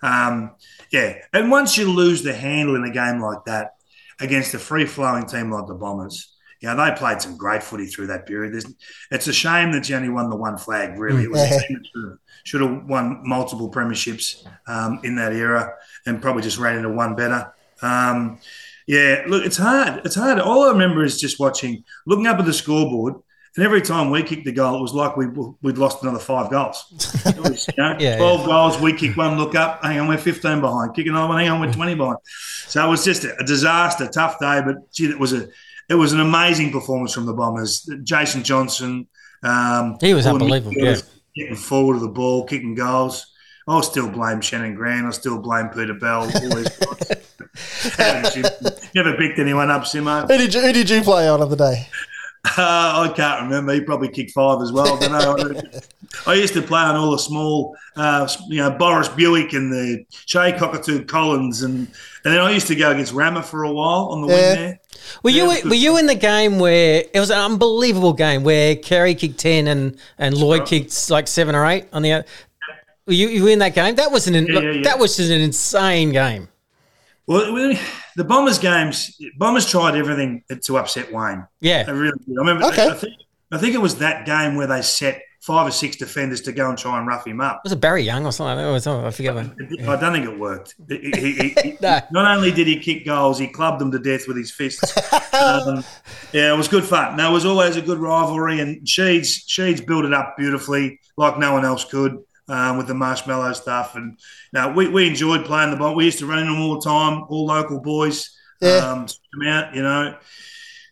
Um, yeah, and once you lose the handle in a game like that against a free flowing team like the Bombers, you know they played some great footy through that period. There's, it's a shame that you only won the one flag. Really, it was Yeah. a team that should have, should have won multiple premierships um, in that era, and probably just ran into one better. Um, yeah, look, it's hard. It's hard. All I remember is just watching, looking up at the scoreboard, and every time we kicked the goal, it was like we we'd lost another five goals. Was, you know, Yeah, twelve goals, we kick one, look up, hang on, we're fifteen behind. Kick another one, hang on, we're twenty behind. So it was just a, a disaster, tough day, but gee, it was a it was an amazing performance from the Bombers. Jason Johnson, um, He was unbelievable, midfielders getting forward of the ball, kicking goals. I'll still blame Shannon Grant. I still blame Peter Bell. All these guys. Haven't you? Never picked anyone up, Simo. Who did you, who did you play on of the day? Uh, I can't remember. He probably kicked five as well. I don't know. I used to play on all the small, uh, you know, Boris Buick and the Che Cockatoo Collins, and and then I used to go against Rammer for a while on the Yeah. wing there. Were you Yeah, were you in the game where it was an unbelievable game where Carey kicked ten and and Lloyd kicked like seven or eight on the? oth- Were you, you were in that game? That was an Yeah, yeah, yeah. that was just an insane game. Well, we- the Bombers games, Bombers tried everything to upset Wayne. They Yeah, really did. I remember. Okay. I, think, I think it was that game where they set five or six defenders to go and try and rough him up. was it Barry Young or something? It was, oh, I forget. What. I don't think it worked. He- he- he- he- No. Not only did he kick goals, he clubbed them to death with his fists. um, yeah, it was good fun. No, it was always a good rivalry, and Sheeds Sheeds built it up beautifully, like no one else could, um, with the marshmallow stuff. And no, we, we enjoyed playing the ball. We used to run in them all the time, all local boys. Yeah. Um, them out, you know.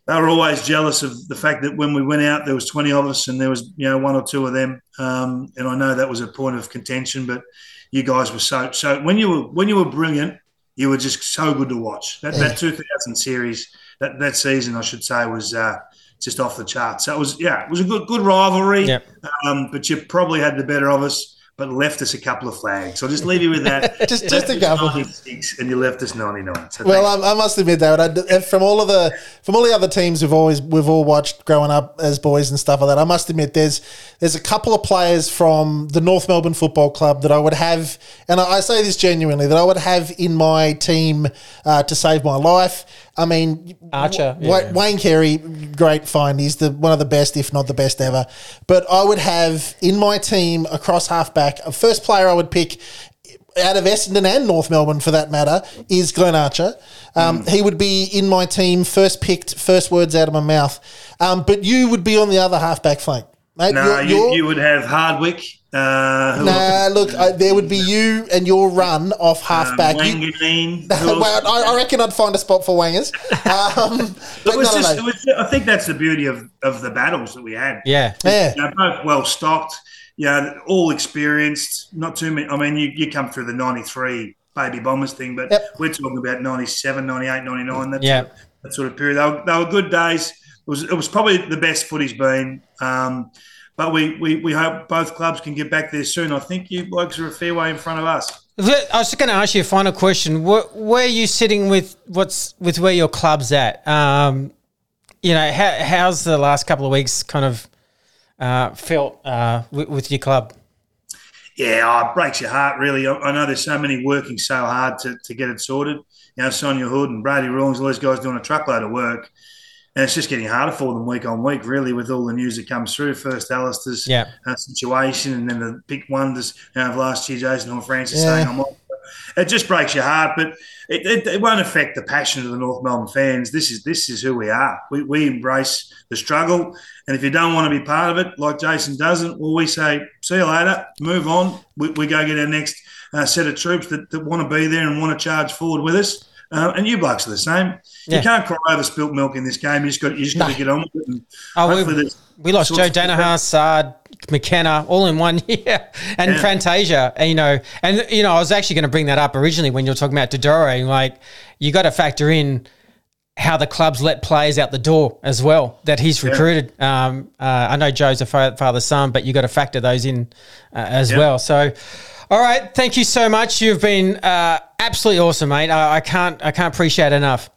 They were always jealous of the fact that when we went out, there was twenty of us, and there was you know one or two of them. Um, and I know that was a point of contention, but you guys were so so when you were when you were brilliant, you were just so good to watch. That that 2000 series, that that season, I should say, was uh, just off the charts. So it was yeah, it was a good good rivalry. Yep. Um, but you probably had the better of us, but left us a couple of flags. So I'll just leave you with that. Just- just a couple. 96 and you left us ninety nine. So Well. I, I must admit, David, I, from all of the from all the other teams we've always we've all watched growing up as boys and stuff like that, I must admit there's there's a couple of players from the North Melbourne Football Club that I would have, and I, I say this genuinely, that I would have in my team uh, to save my life. I mean, Archer, Wa- yeah. Wayne Carey, great find. He's the one of the best, if not the best ever. But I would have in my team across halfback, a first player I would pick out of Essendon and North Melbourne for that matter is Glenn Archer. Um, Mm. He would be in my team, first picked, first words out of my mouth. Um, but you would be on the other halfback flank. Mate, no, You're- you, you're- you would have Hardwick. Uh, who Nah, look, I, there would be you and your run off halfback. Um, Wanganeen, well. I, I reckon I'd find a spot for Wangers. Um, but It was no, no, just, no. It was, I think that's the beauty of, of the battles that we had. Yeah, Yeah. You know, both well stocked, you know, all experienced. Not too many. I mean, you, you come through the 93 baby bombers thing, but Yep. we're talking about 97, 98, 99. That, Yeah. sort of, that sort of period. They were, they were good days. It was, it was probably the best footy's been. Um, but we, we, we hope both clubs can get back there soon. I think you blokes are a fair way in front of us. I was just going to ask you a final question. Where, where are you sitting with what's with where your club's at? Um, you know, how, how's the last couple of weeks kind of uh, felt uh, with, with your club? Yeah, oh, it breaks your heart, really. I, I know there's so many working so hard to, to get it sorted. You know, Sonja Hood and Brady Rawlings, all those guys doing a truckload of work. And it's just getting harder for them week on week, really, with all the news that comes through. First, Alastair's Yeah. uh, situation, and then the big wonders you know, of last year, Jason Horne Francis Yeah. saying I'm off. It just breaks your heart, but it, it, it won't affect the passion of the North Melbourne fans. This is this is who we are. We, we embrace the struggle, and if you don't want to be part of it, like Jason doesn't, well, we say see you later, move on. We, we go get our next uh, set of troops that, that want to be there and want to charge forward with us. Uh, and you blokes are the same. Yeah. You can't cry over spilt milk in this game. You just got you just got to get on with it. Oh, we, we lost Joe Daniher, Saad, McKenna, all in one year, and Yeah. Fantasia. And, you know, and you know, I was actually going to bring that up originally when you were talking about Dodoro. Like, you got to factor in how the clubs let players out the door as well that he's recruited. Um, uh, I know Joe's a fa- father son, but you got to factor those in uh, as Yeah. well. So. All right, thank you so much. You've been uh, absolutely awesome, mate. I, I can't, I can't appreciate it enough.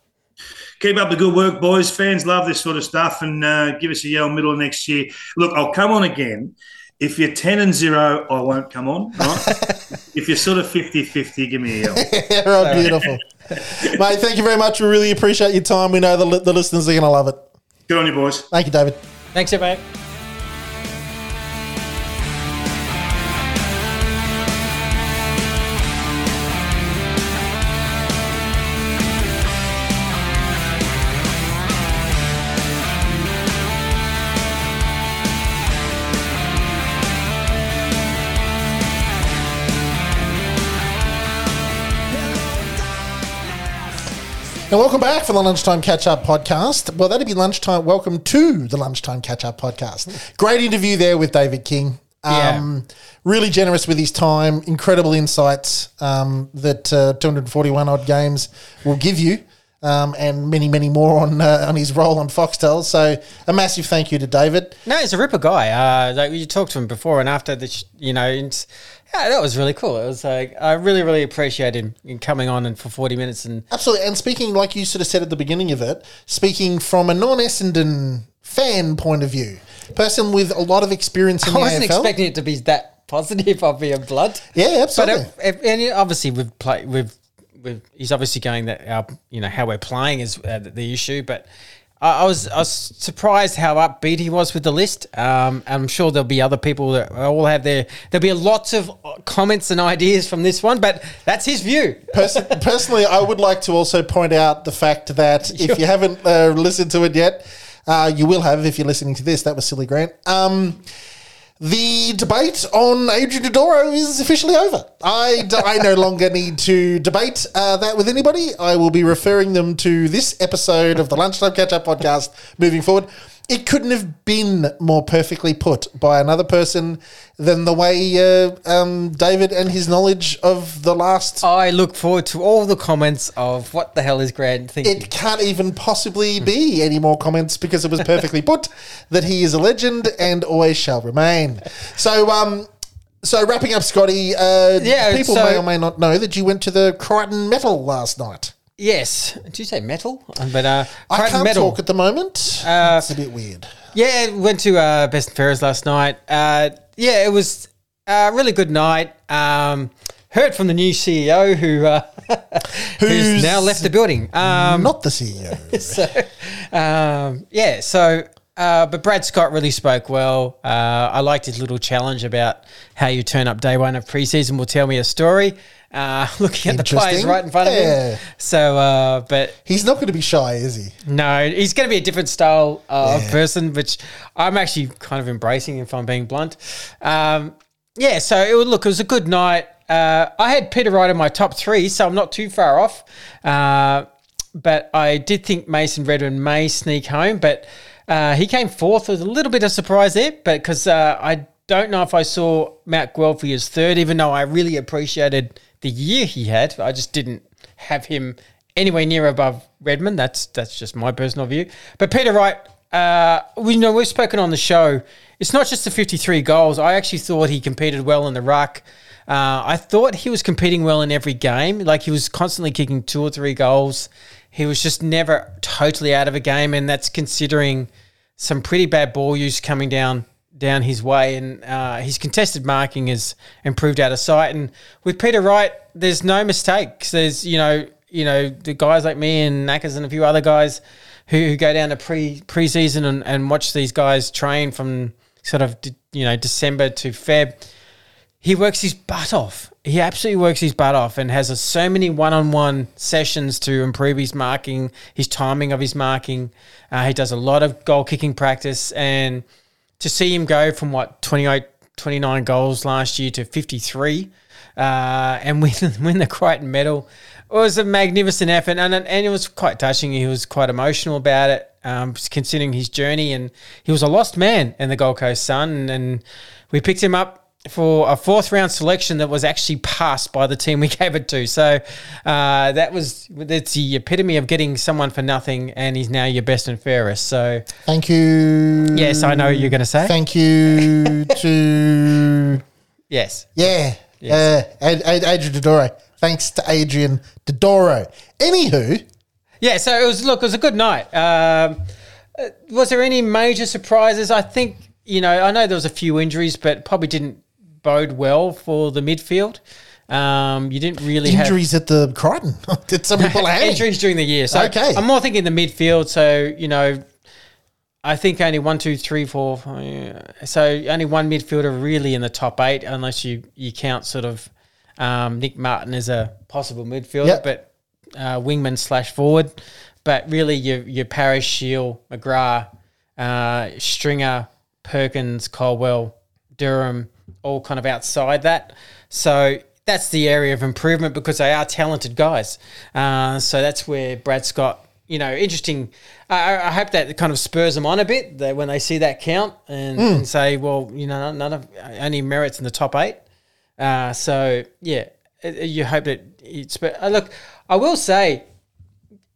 Keep up the good work, boys. Fans love this sort of stuff, and uh, give us a yell middle of next year. Look, I'll come on again. If you're 10 and 0, I won't come on. Right? if you're sort of 50 50, give me a yell. right, beautiful. Mate, thank you very much. We really appreciate your time. We know the, the listeners are going to love it. Good on you, boys. Thank you, David. Thanks, mate. And welcome back for the Lunchtime Catch Up podcast. Well, that'd be lunchtime. Welcome to the Lunchtime Catch Up podcast. Great interview there with David King. Um, Really generous with his time, incredible insights um, that uh, 241 odd games will give you, um, and many, many more on uh, on his role on Foxtel. So, a massive thank you to David. No, he's a ripper guy. Uh, like you talked to him before and after the, sh- you know, yeah, that was really cool. It was like I really, really appreciate him coming on and for forty minutes and Absolutely. And speaking, like you sort of said at the beginning of it, speaking from a non Essendon fan point of view, person with a lot of experience in I the wasn't AFL. expecting it to be that positive of being blood. Yeah, But absolutely. if, if, and obviously we've played we've, we've he's obviously going that our you know how we're playing is uh, the issue, but. I I was I was surprised how upbeat he was with the list. Um, I'm sure there'll be other people that all have their there'll be lots of comments and ideas from this one, but that's his view. Pers- personally, I would like to also point out the fact that if you haven't uh, listened to it yet, uh, you will have if you're listening to this. That was silly, Grant. Um, the debate on Adrian Dodoro is officially over. I, d- I no longer need to debate uh, that with anybody. I will be referring them to this episode of the Lunchtime Catch Up podcast moving forward. It couldn't have been more perfectly put by another person than the way uh, um, David and his knowledge of the last I look forward to all the comments of what the hell is Grant thinking. it can't even possibly be any more comments because it was perfectly put that he is a legend and always shall remain. So, um, so wrapping up, Scotty. Uh, Yeah, people so- may or may not know that you went to the Crichton Metal last night. Yes, did you say metal? But uh, I can't metal. talk at the moment. Uh, it's a bit weird. Yeah, went to uh, Best and Fairest last night. Uh, yeah, it was a really good night. Um, heard from the new CEO who uh, who's, Who's- now left the building. Um, Not the CEO. so, um, yeah, so. Uh, but Brad Scott really spoke well. Uh, I liked his little challenge about how you turn up day one of preseason will tell me a story. Uh, looking at the players right in front of Yeah. him. So, uh, but He's not going to be shy, is he? no, he's going to be a different style uh, Yeah. person, which I'm actually kind of embracing, if I'm being blunt. Um, yeah, so it would look. It was a good night. Uh, I had Peter Wright in my top three, so I'm not too far off. Uh, but I did think Mason Redman may sneak home, but uh, he came fourth. Was a little bit of surprise there, but because uh, I don't know if I saw Matt Guelfi as third, even though I really appreciated the year he had. I just didn't have him anywhere near above Redman. That's that's just my personal view. But Peter Wright, uh, we know we've spoken on the show. It's not just the 53 goals. I actually thought he competed well in the ruck. Uh, I thought he was competing well in every game. Like he was constantly kicking two or three goals. He was just never totally out of a game, and that's considering some pretty bad ball use coming down down his way, and uh, his contested marking has improved out of sight. And with Peter Wright, there's no mistakes. There's you know you know the guys like me and Knackers and a few other guys who, who go down to pre preseason and, and watch these guys train from sort of you know December to Feb. He works his butt off. He absolutely works his butt off and has a, so many one-on-one sessions to improve his marking, his timing of his marking. Uh, he does a lot of goal kicking practice, and to see him go from what 28, 29 goals last year to fifty three uh, and win win the Crichton medal. It was a magnificent effort, and and it was quite touching. He was quite emotional about it, um, considering his journey, and he was a lost man in the Gold Coast Sun, and, and we picked him up for a fourth round selection that was actually passed by the team we gave it to. So uh, that was that's the epitome of getting someone for nothing, and he's now your best and fairest. So Thank you. yes, I know what you're going to say. Thank you to yes, yeah, uh, Ad- Ad- Adrian Dodoro. Thanks to Adrian Dodoro. Anywho, yeah. So it was look, it was a good night. Um, uh, was there any major surprises? I think you know I know there was a few injuries, but probably didn't bode well for the midfield. Um, you didn't really have injuries at the Crichton. Did pull a hammy? injuries during the year. So Okay. I'm more thinking the midfield. So you know, I think only one, two, three, four. five, So only one midfielder really in the top eight, unless you you count sort of um, Nick Martin as a possible midfielder, Yep. but uh, wingman slash forward. But really, your your Parish, Shiel, McGrath, uh, Stringer, Perkins, Caldwell, Durham, all kind of outside that. So that's the area of improvement because they are talented guys. Uh, so that's where Brad Scott, you know, interesting. I, I- hope that kind of spurs them on a bit that when they see that count and, and say, well, you know, none of only Merrett's in the top eight. Uh, so yeah, uh, you hope that it's. But uh, look, I will say,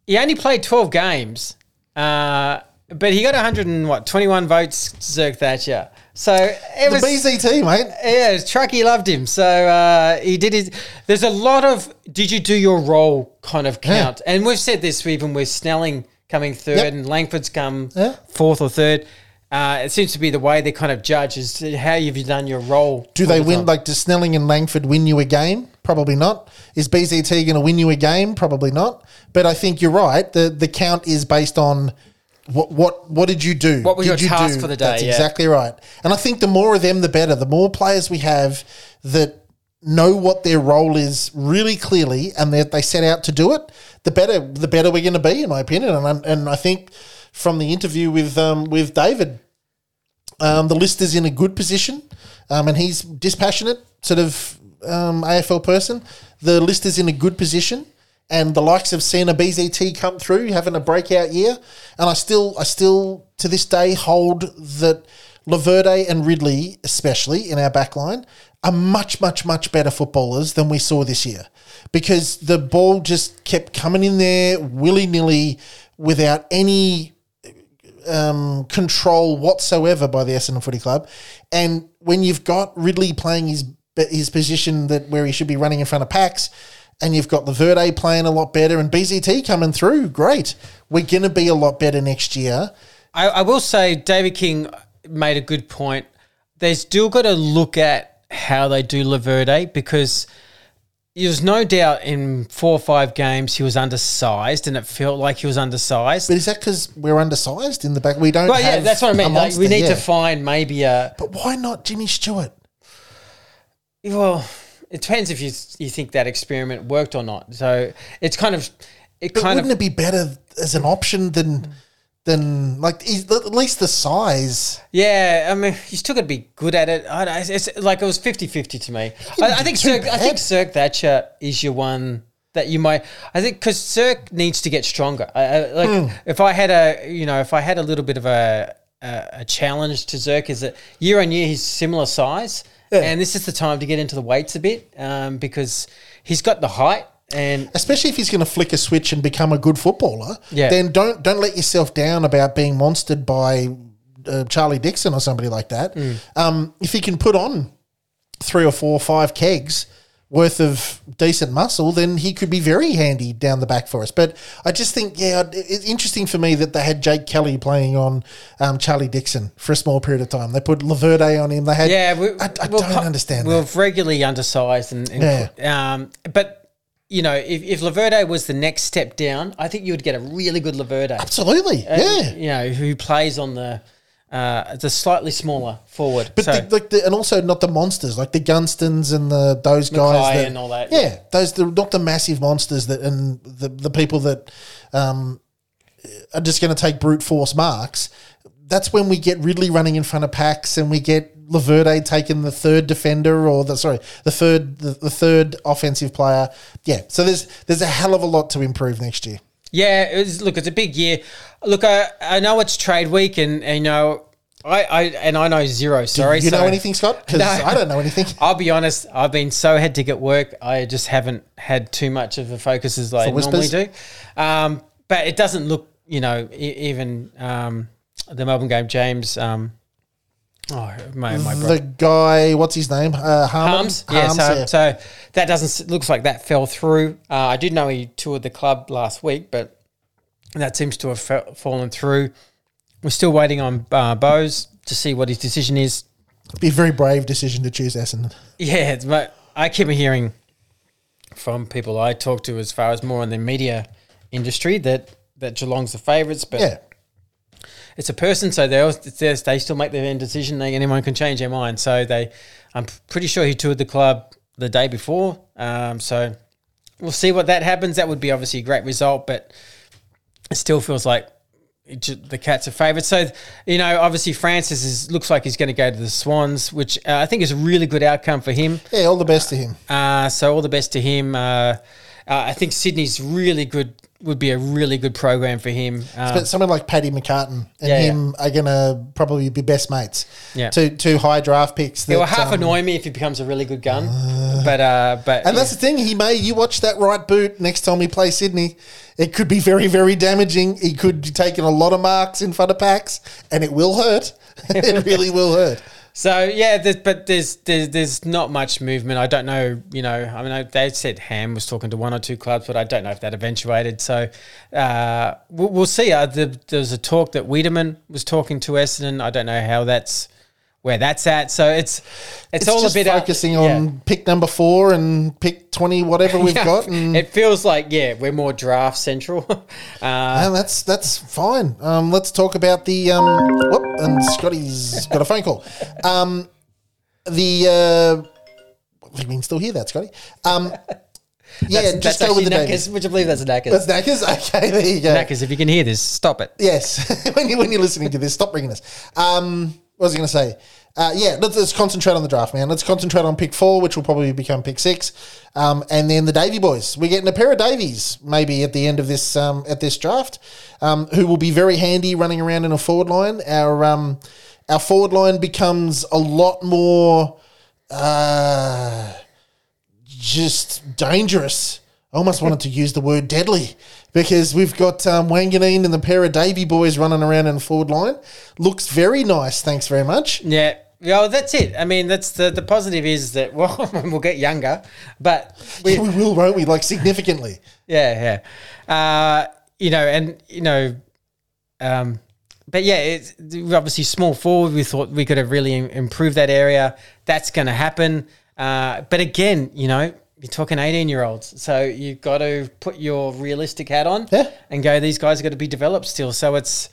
he only played twelve games, uh, but he got 100 and what 21 votes. Zerk Thatcher. So it The was BZT, mate. yeah, Trucky loved him. So uh, he did his. There's a lot of did you do your role kind of count, and we've said this even with Snelling coming third Yep. and Langford's come Yeah. fourth or third. Uh, it seems to be the way they kind of judge is how you've you done your role. Do they the win? time. Like, does Snelling and Langford win you a game? Probably not. Is BZT going to win you a game? Probably not. But I think you're right. The the count is based on what what what did you do? What was did your you task for the day? That's Yeah. exactly right. And I think the more of them, the better. The more players we have that know what their role is really clearly and that they set out to do it, the better the better we're going to be, in my opinion. And I'm, and I think from the interview with um, with David, um, the list is in a good position, um, and he's dispassionate, sort of um, AFL person. The list is in a good position, and the likes of seeing a BZT come through, having a breakout year, and I still, I still to this day hold that Laverde and Ridley, especially in our back line, are much, much, much better footballers than we saw this year, because the ball just kept coming in there willy nilly without any um, control whatsoever by the Essendon Footy Club. And when you've got Ridley playing his his position that where he should be running in front of packs, and you've got Laverde playing a lot better, and BZT coming through, great. We're going to be a lot better next year. I, I will say David King made a good point. They still got to look at how they do Laverde because there's no doubt in four or five games he was undersized and it felt like he was undersized. But is that because we're undersized in the back? We don't. But yeah, that's what I mean. Like, we need yeah. to find maybe a But why not Jimmy Stewart? well. It depends if you you think that experiment worked or not. So it's kind of it But kind wouldn't of it be better as an option than than like at least the size? Yeah, I mean, you still got to be good at it. I don't, it's, like it was 50-50 to me. I, I think Zerk, I think. Zerk Thatcher is your one that you might. I think because Zerk needs to get stronger. I, I, like Hmm. if I had a, you know, if I had a little bit of a a, a challenge to Zerk, is that year on year he's similar size, and this is the time to get into the weights a bit um, because he's got the height and especially if he's going to flick a switch and become a good footballer, Yeah. then don't don't let yourself down about being monstered by uh, Charlie Dixon or somebody like that. Mm. Um, if he can put on three or four or five kegs worth of decent muscle, then he could be very handy down the back for us. But I just think, yeah, it's interesting for me that they had Jake Kelly playing on um, Charlie Dixon for a small period of time. They put Laverde on him. They had, Yeah, we, I, I we're don't understand We're that. regularly undersized, and, and um, but you know, if, if Laverde was the next step down, I think you would get a really good Laverde. Absolutely, Uh, yeah. you know, who plays on the uh, a slightly smaller forward. But so, the, like the, and also not the monsters like the Gunstons and the those guys that, and all that. Yeah, those the not the massive monsters that and the the people that um, are just going to take brute force marks. That's when we get Ridley running in front of packs and we get Laverde taking the third defender or the sorry the third the, the third offensive player. Yeah, so there's there's a hell of a lot to improve next year. Yeah, it was, look, it's a big year. Look, I, I know it's trade week, and, and you know, I, I and I know zero. Sorry, you know anything, Scott? Because No. I don't know anything. I'll be honest. I've been so hectic at work. I just haven't had too much of a focus as I For normally whispers? do. Um, but it doesn't look, you know, e- even um, the Melbourne game, James. Um, oh, my my The guy, what's his name? Uh, Harmon? Harmes. Yeah, Harmes, so, so that doesn't looks like that fell through. Uh, I did know he toured the club last week, but that seems to have fa- fallen through. We're still waiting on uh, Bowes to see what his decision is. Be a very brave decision to choose Essendon. Yeah, but I keep hearing from people I talk to, as far as more in the media industry, that that Geelong's the favourites, but Yeah. it's a person, so they they still make their own decision. They, anyone can change their mind. So they, I'm pretty sure he toured the club the day before. Um, so we'll see what that happens. That would be obviously a great result, but it still feels like the Cats are favourites. So you know, obviously Francis is looks like he's going to go to the Swans, which uh, I think is a really good outcome for him. Yeah, all the best to him. Uh, so all the best to him. Uh, uh, I think Sydney's really good. Would be a really good program for him. Um, But someone like Paddy McCartin and Yeah, him are going to probably be best mates. Yeah. Two, two high draft picks. it will half um, annoy me if he becomes a really good gun, but uh, but And that's the thing. He may. You watch that right boot next time we play Sydney. It could be very, very damaging. He could be taking a lot of marks in front of packs, and it will hurt. it really will hurt. So yeah, there's, but there's, there's there's not much movement. I don't know. You know, I mean, I- they said Ham was talking to one or two clubs, but I don't know if that eventuated. So uh, we'll, we'll see. Uh, the, there's a talk that Wiedemann was talking to Essendon. I don't know how that's where that's at. So it's it's, It's all a bit focusing yeah. on pick number four and pick twenty, whatever we've Yeah. got, and, it feels like yeah, we're more draft central. uh, and that's that's fine. Um, let's talk about the um. Whoop, and Scotty's got a phone call. Um, the uh, you can still hear that, Scotty. Um, yeah, that's, just that's go with the Knackers. Would you believe that's a Knackers? That's Knackers. Okay, there you go. Knackers, if you can hear this, stop it. Yes, when you when you're listening to this, stop ringing us. Um, what was I going to say? Uh, yeah, let's, let's concentrate on the draft, man. Let's concentrate on pick four, which will probably become pick six, um, and then the Davey boys. We're getting a pair of Daveys maybe at the end of this um, at this draft, um, who will be very handy running around in a forward line. Our um, our forward line becomes a lot more. Uh, just dangerous. I almost wanted to use the word deadly because we've got um, Wanganeen and the pair of Davey boys running around in the forward line. Looks very nice. Thanks very much. Yeah. Yeah, that's it. I mean, that's the the positive is that well, we'll get younger, but we, We will, won't we? Like significantly. yeah, yeah. Uh, you know, and you know, um, but yeah, it's obviously small forward. We thought we could have really improved that area. That's going to happen. Uh, but again, you know, you're talking 18 year olds, so you've got to put your realistic hat on Yeah. and go. These guys are going to be developed still, so it's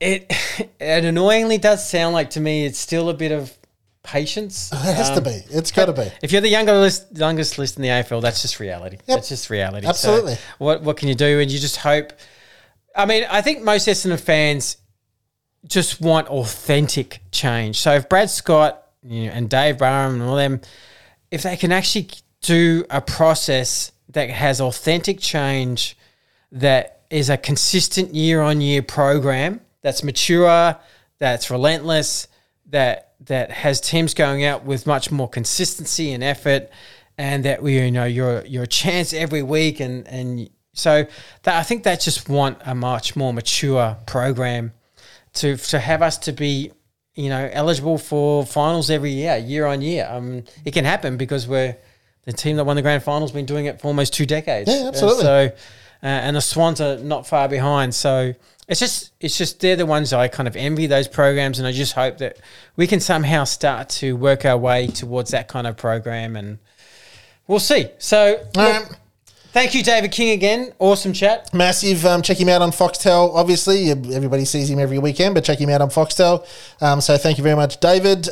it. It annoyingly does sound like to me it's still a bit of patience. It has to um, be. It's got to be. If you're the younger list, youngest list in the AFL, that's just reality. That's just reality. So Absolutely. what what can you do? And you just hope. I mean, I think most Essendon fans just want authentic change. So if Brad Scott you know, and Dave Barham and all them, if they can actually do a process that has authentic change, that is a consistent year on year program that's mature, that's relentless, that that has teams going out with much more consistency and effort, and that we you know you're a chance every week, and and so that I think they just want a much more mature program to to have us to be you know eligible for finals every year, year on year. Um, it can happen because we're the team that won the grand finals been doing it for almost two decades. Yeah, absolutely. Uh, so, uh, and the Swans are not far behind. So it's just it's just they're the ones I kind of envy those programs, and I just hope that we can somehow start to work our way towards that kind of program, and we'll see. So. Look. Thank you, David King, again. Awesome chat. Massive. Um, check him out on Foxtel. Obviously, everybody sees him every weekend, but check him out on Foxtel. Um, so thank you very much, David.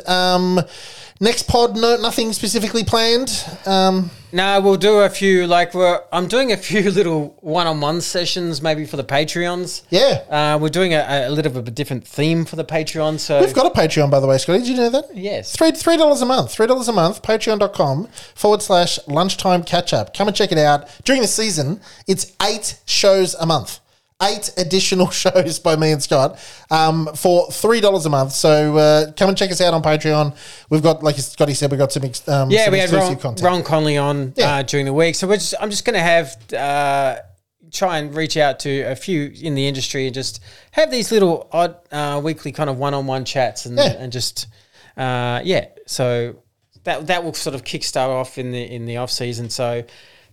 Next pod, no, nothing specifically planned. Um, No, we'll do a few. Like we're, I'm doing a few little one-on-one sessions, maybe for the Patreons. yeah. Uh, we're doing a, a little bit of a different theme for the Patreon. So We've got a Patreon, by the way, Scotty. Did you know that? Yes. Three three dollars a month. Three dollars a month. Patreon.com forward slash lunchtime catch up. Come and check it out. During the season, it's eight shows a month. Eight additional shows by me and Scott um, for three dollars a month. So uh, come and check us out on Patreon. We've got, like Scotty said, we've got some ex- um, yeah, some we had Ron. Ron Conley on Yeah. uh, during the week. So we're just, I'm just going to have uh, try and reach out to a few in the industry and just have these little odd uh, weekly kind of one-on-one chats and, Yeah. and just uh, yeah. So that that will sort of kickstart off in the in the off season. So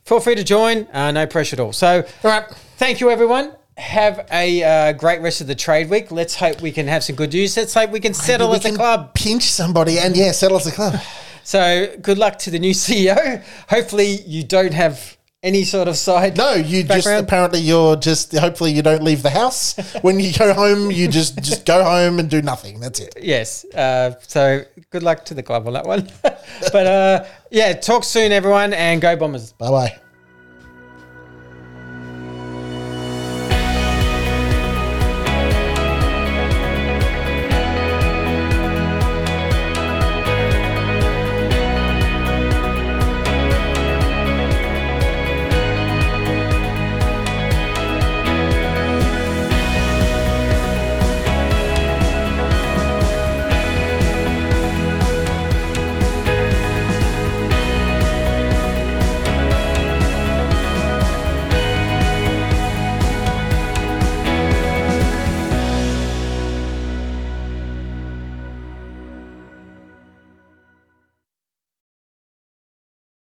feel free to join. Uh, no pressure at all. So All right. thank you everyone. Have a uh, great rest of the trade week. Let's hope we can have some good news. Let's hope we can settle we as a club. Pinch somebody and yeah, settle as a club. So good luck to the new CEO. Hopefully you don't have any sort of side. No, you just apparently you're just hopefully you don't leave the house. when you go home, you just just go home and do nothing. That's it. Yes. Uh, so good luck to the club on that one. but uh, yeah, talk soon, everyone, and go Bombers. Bye bye.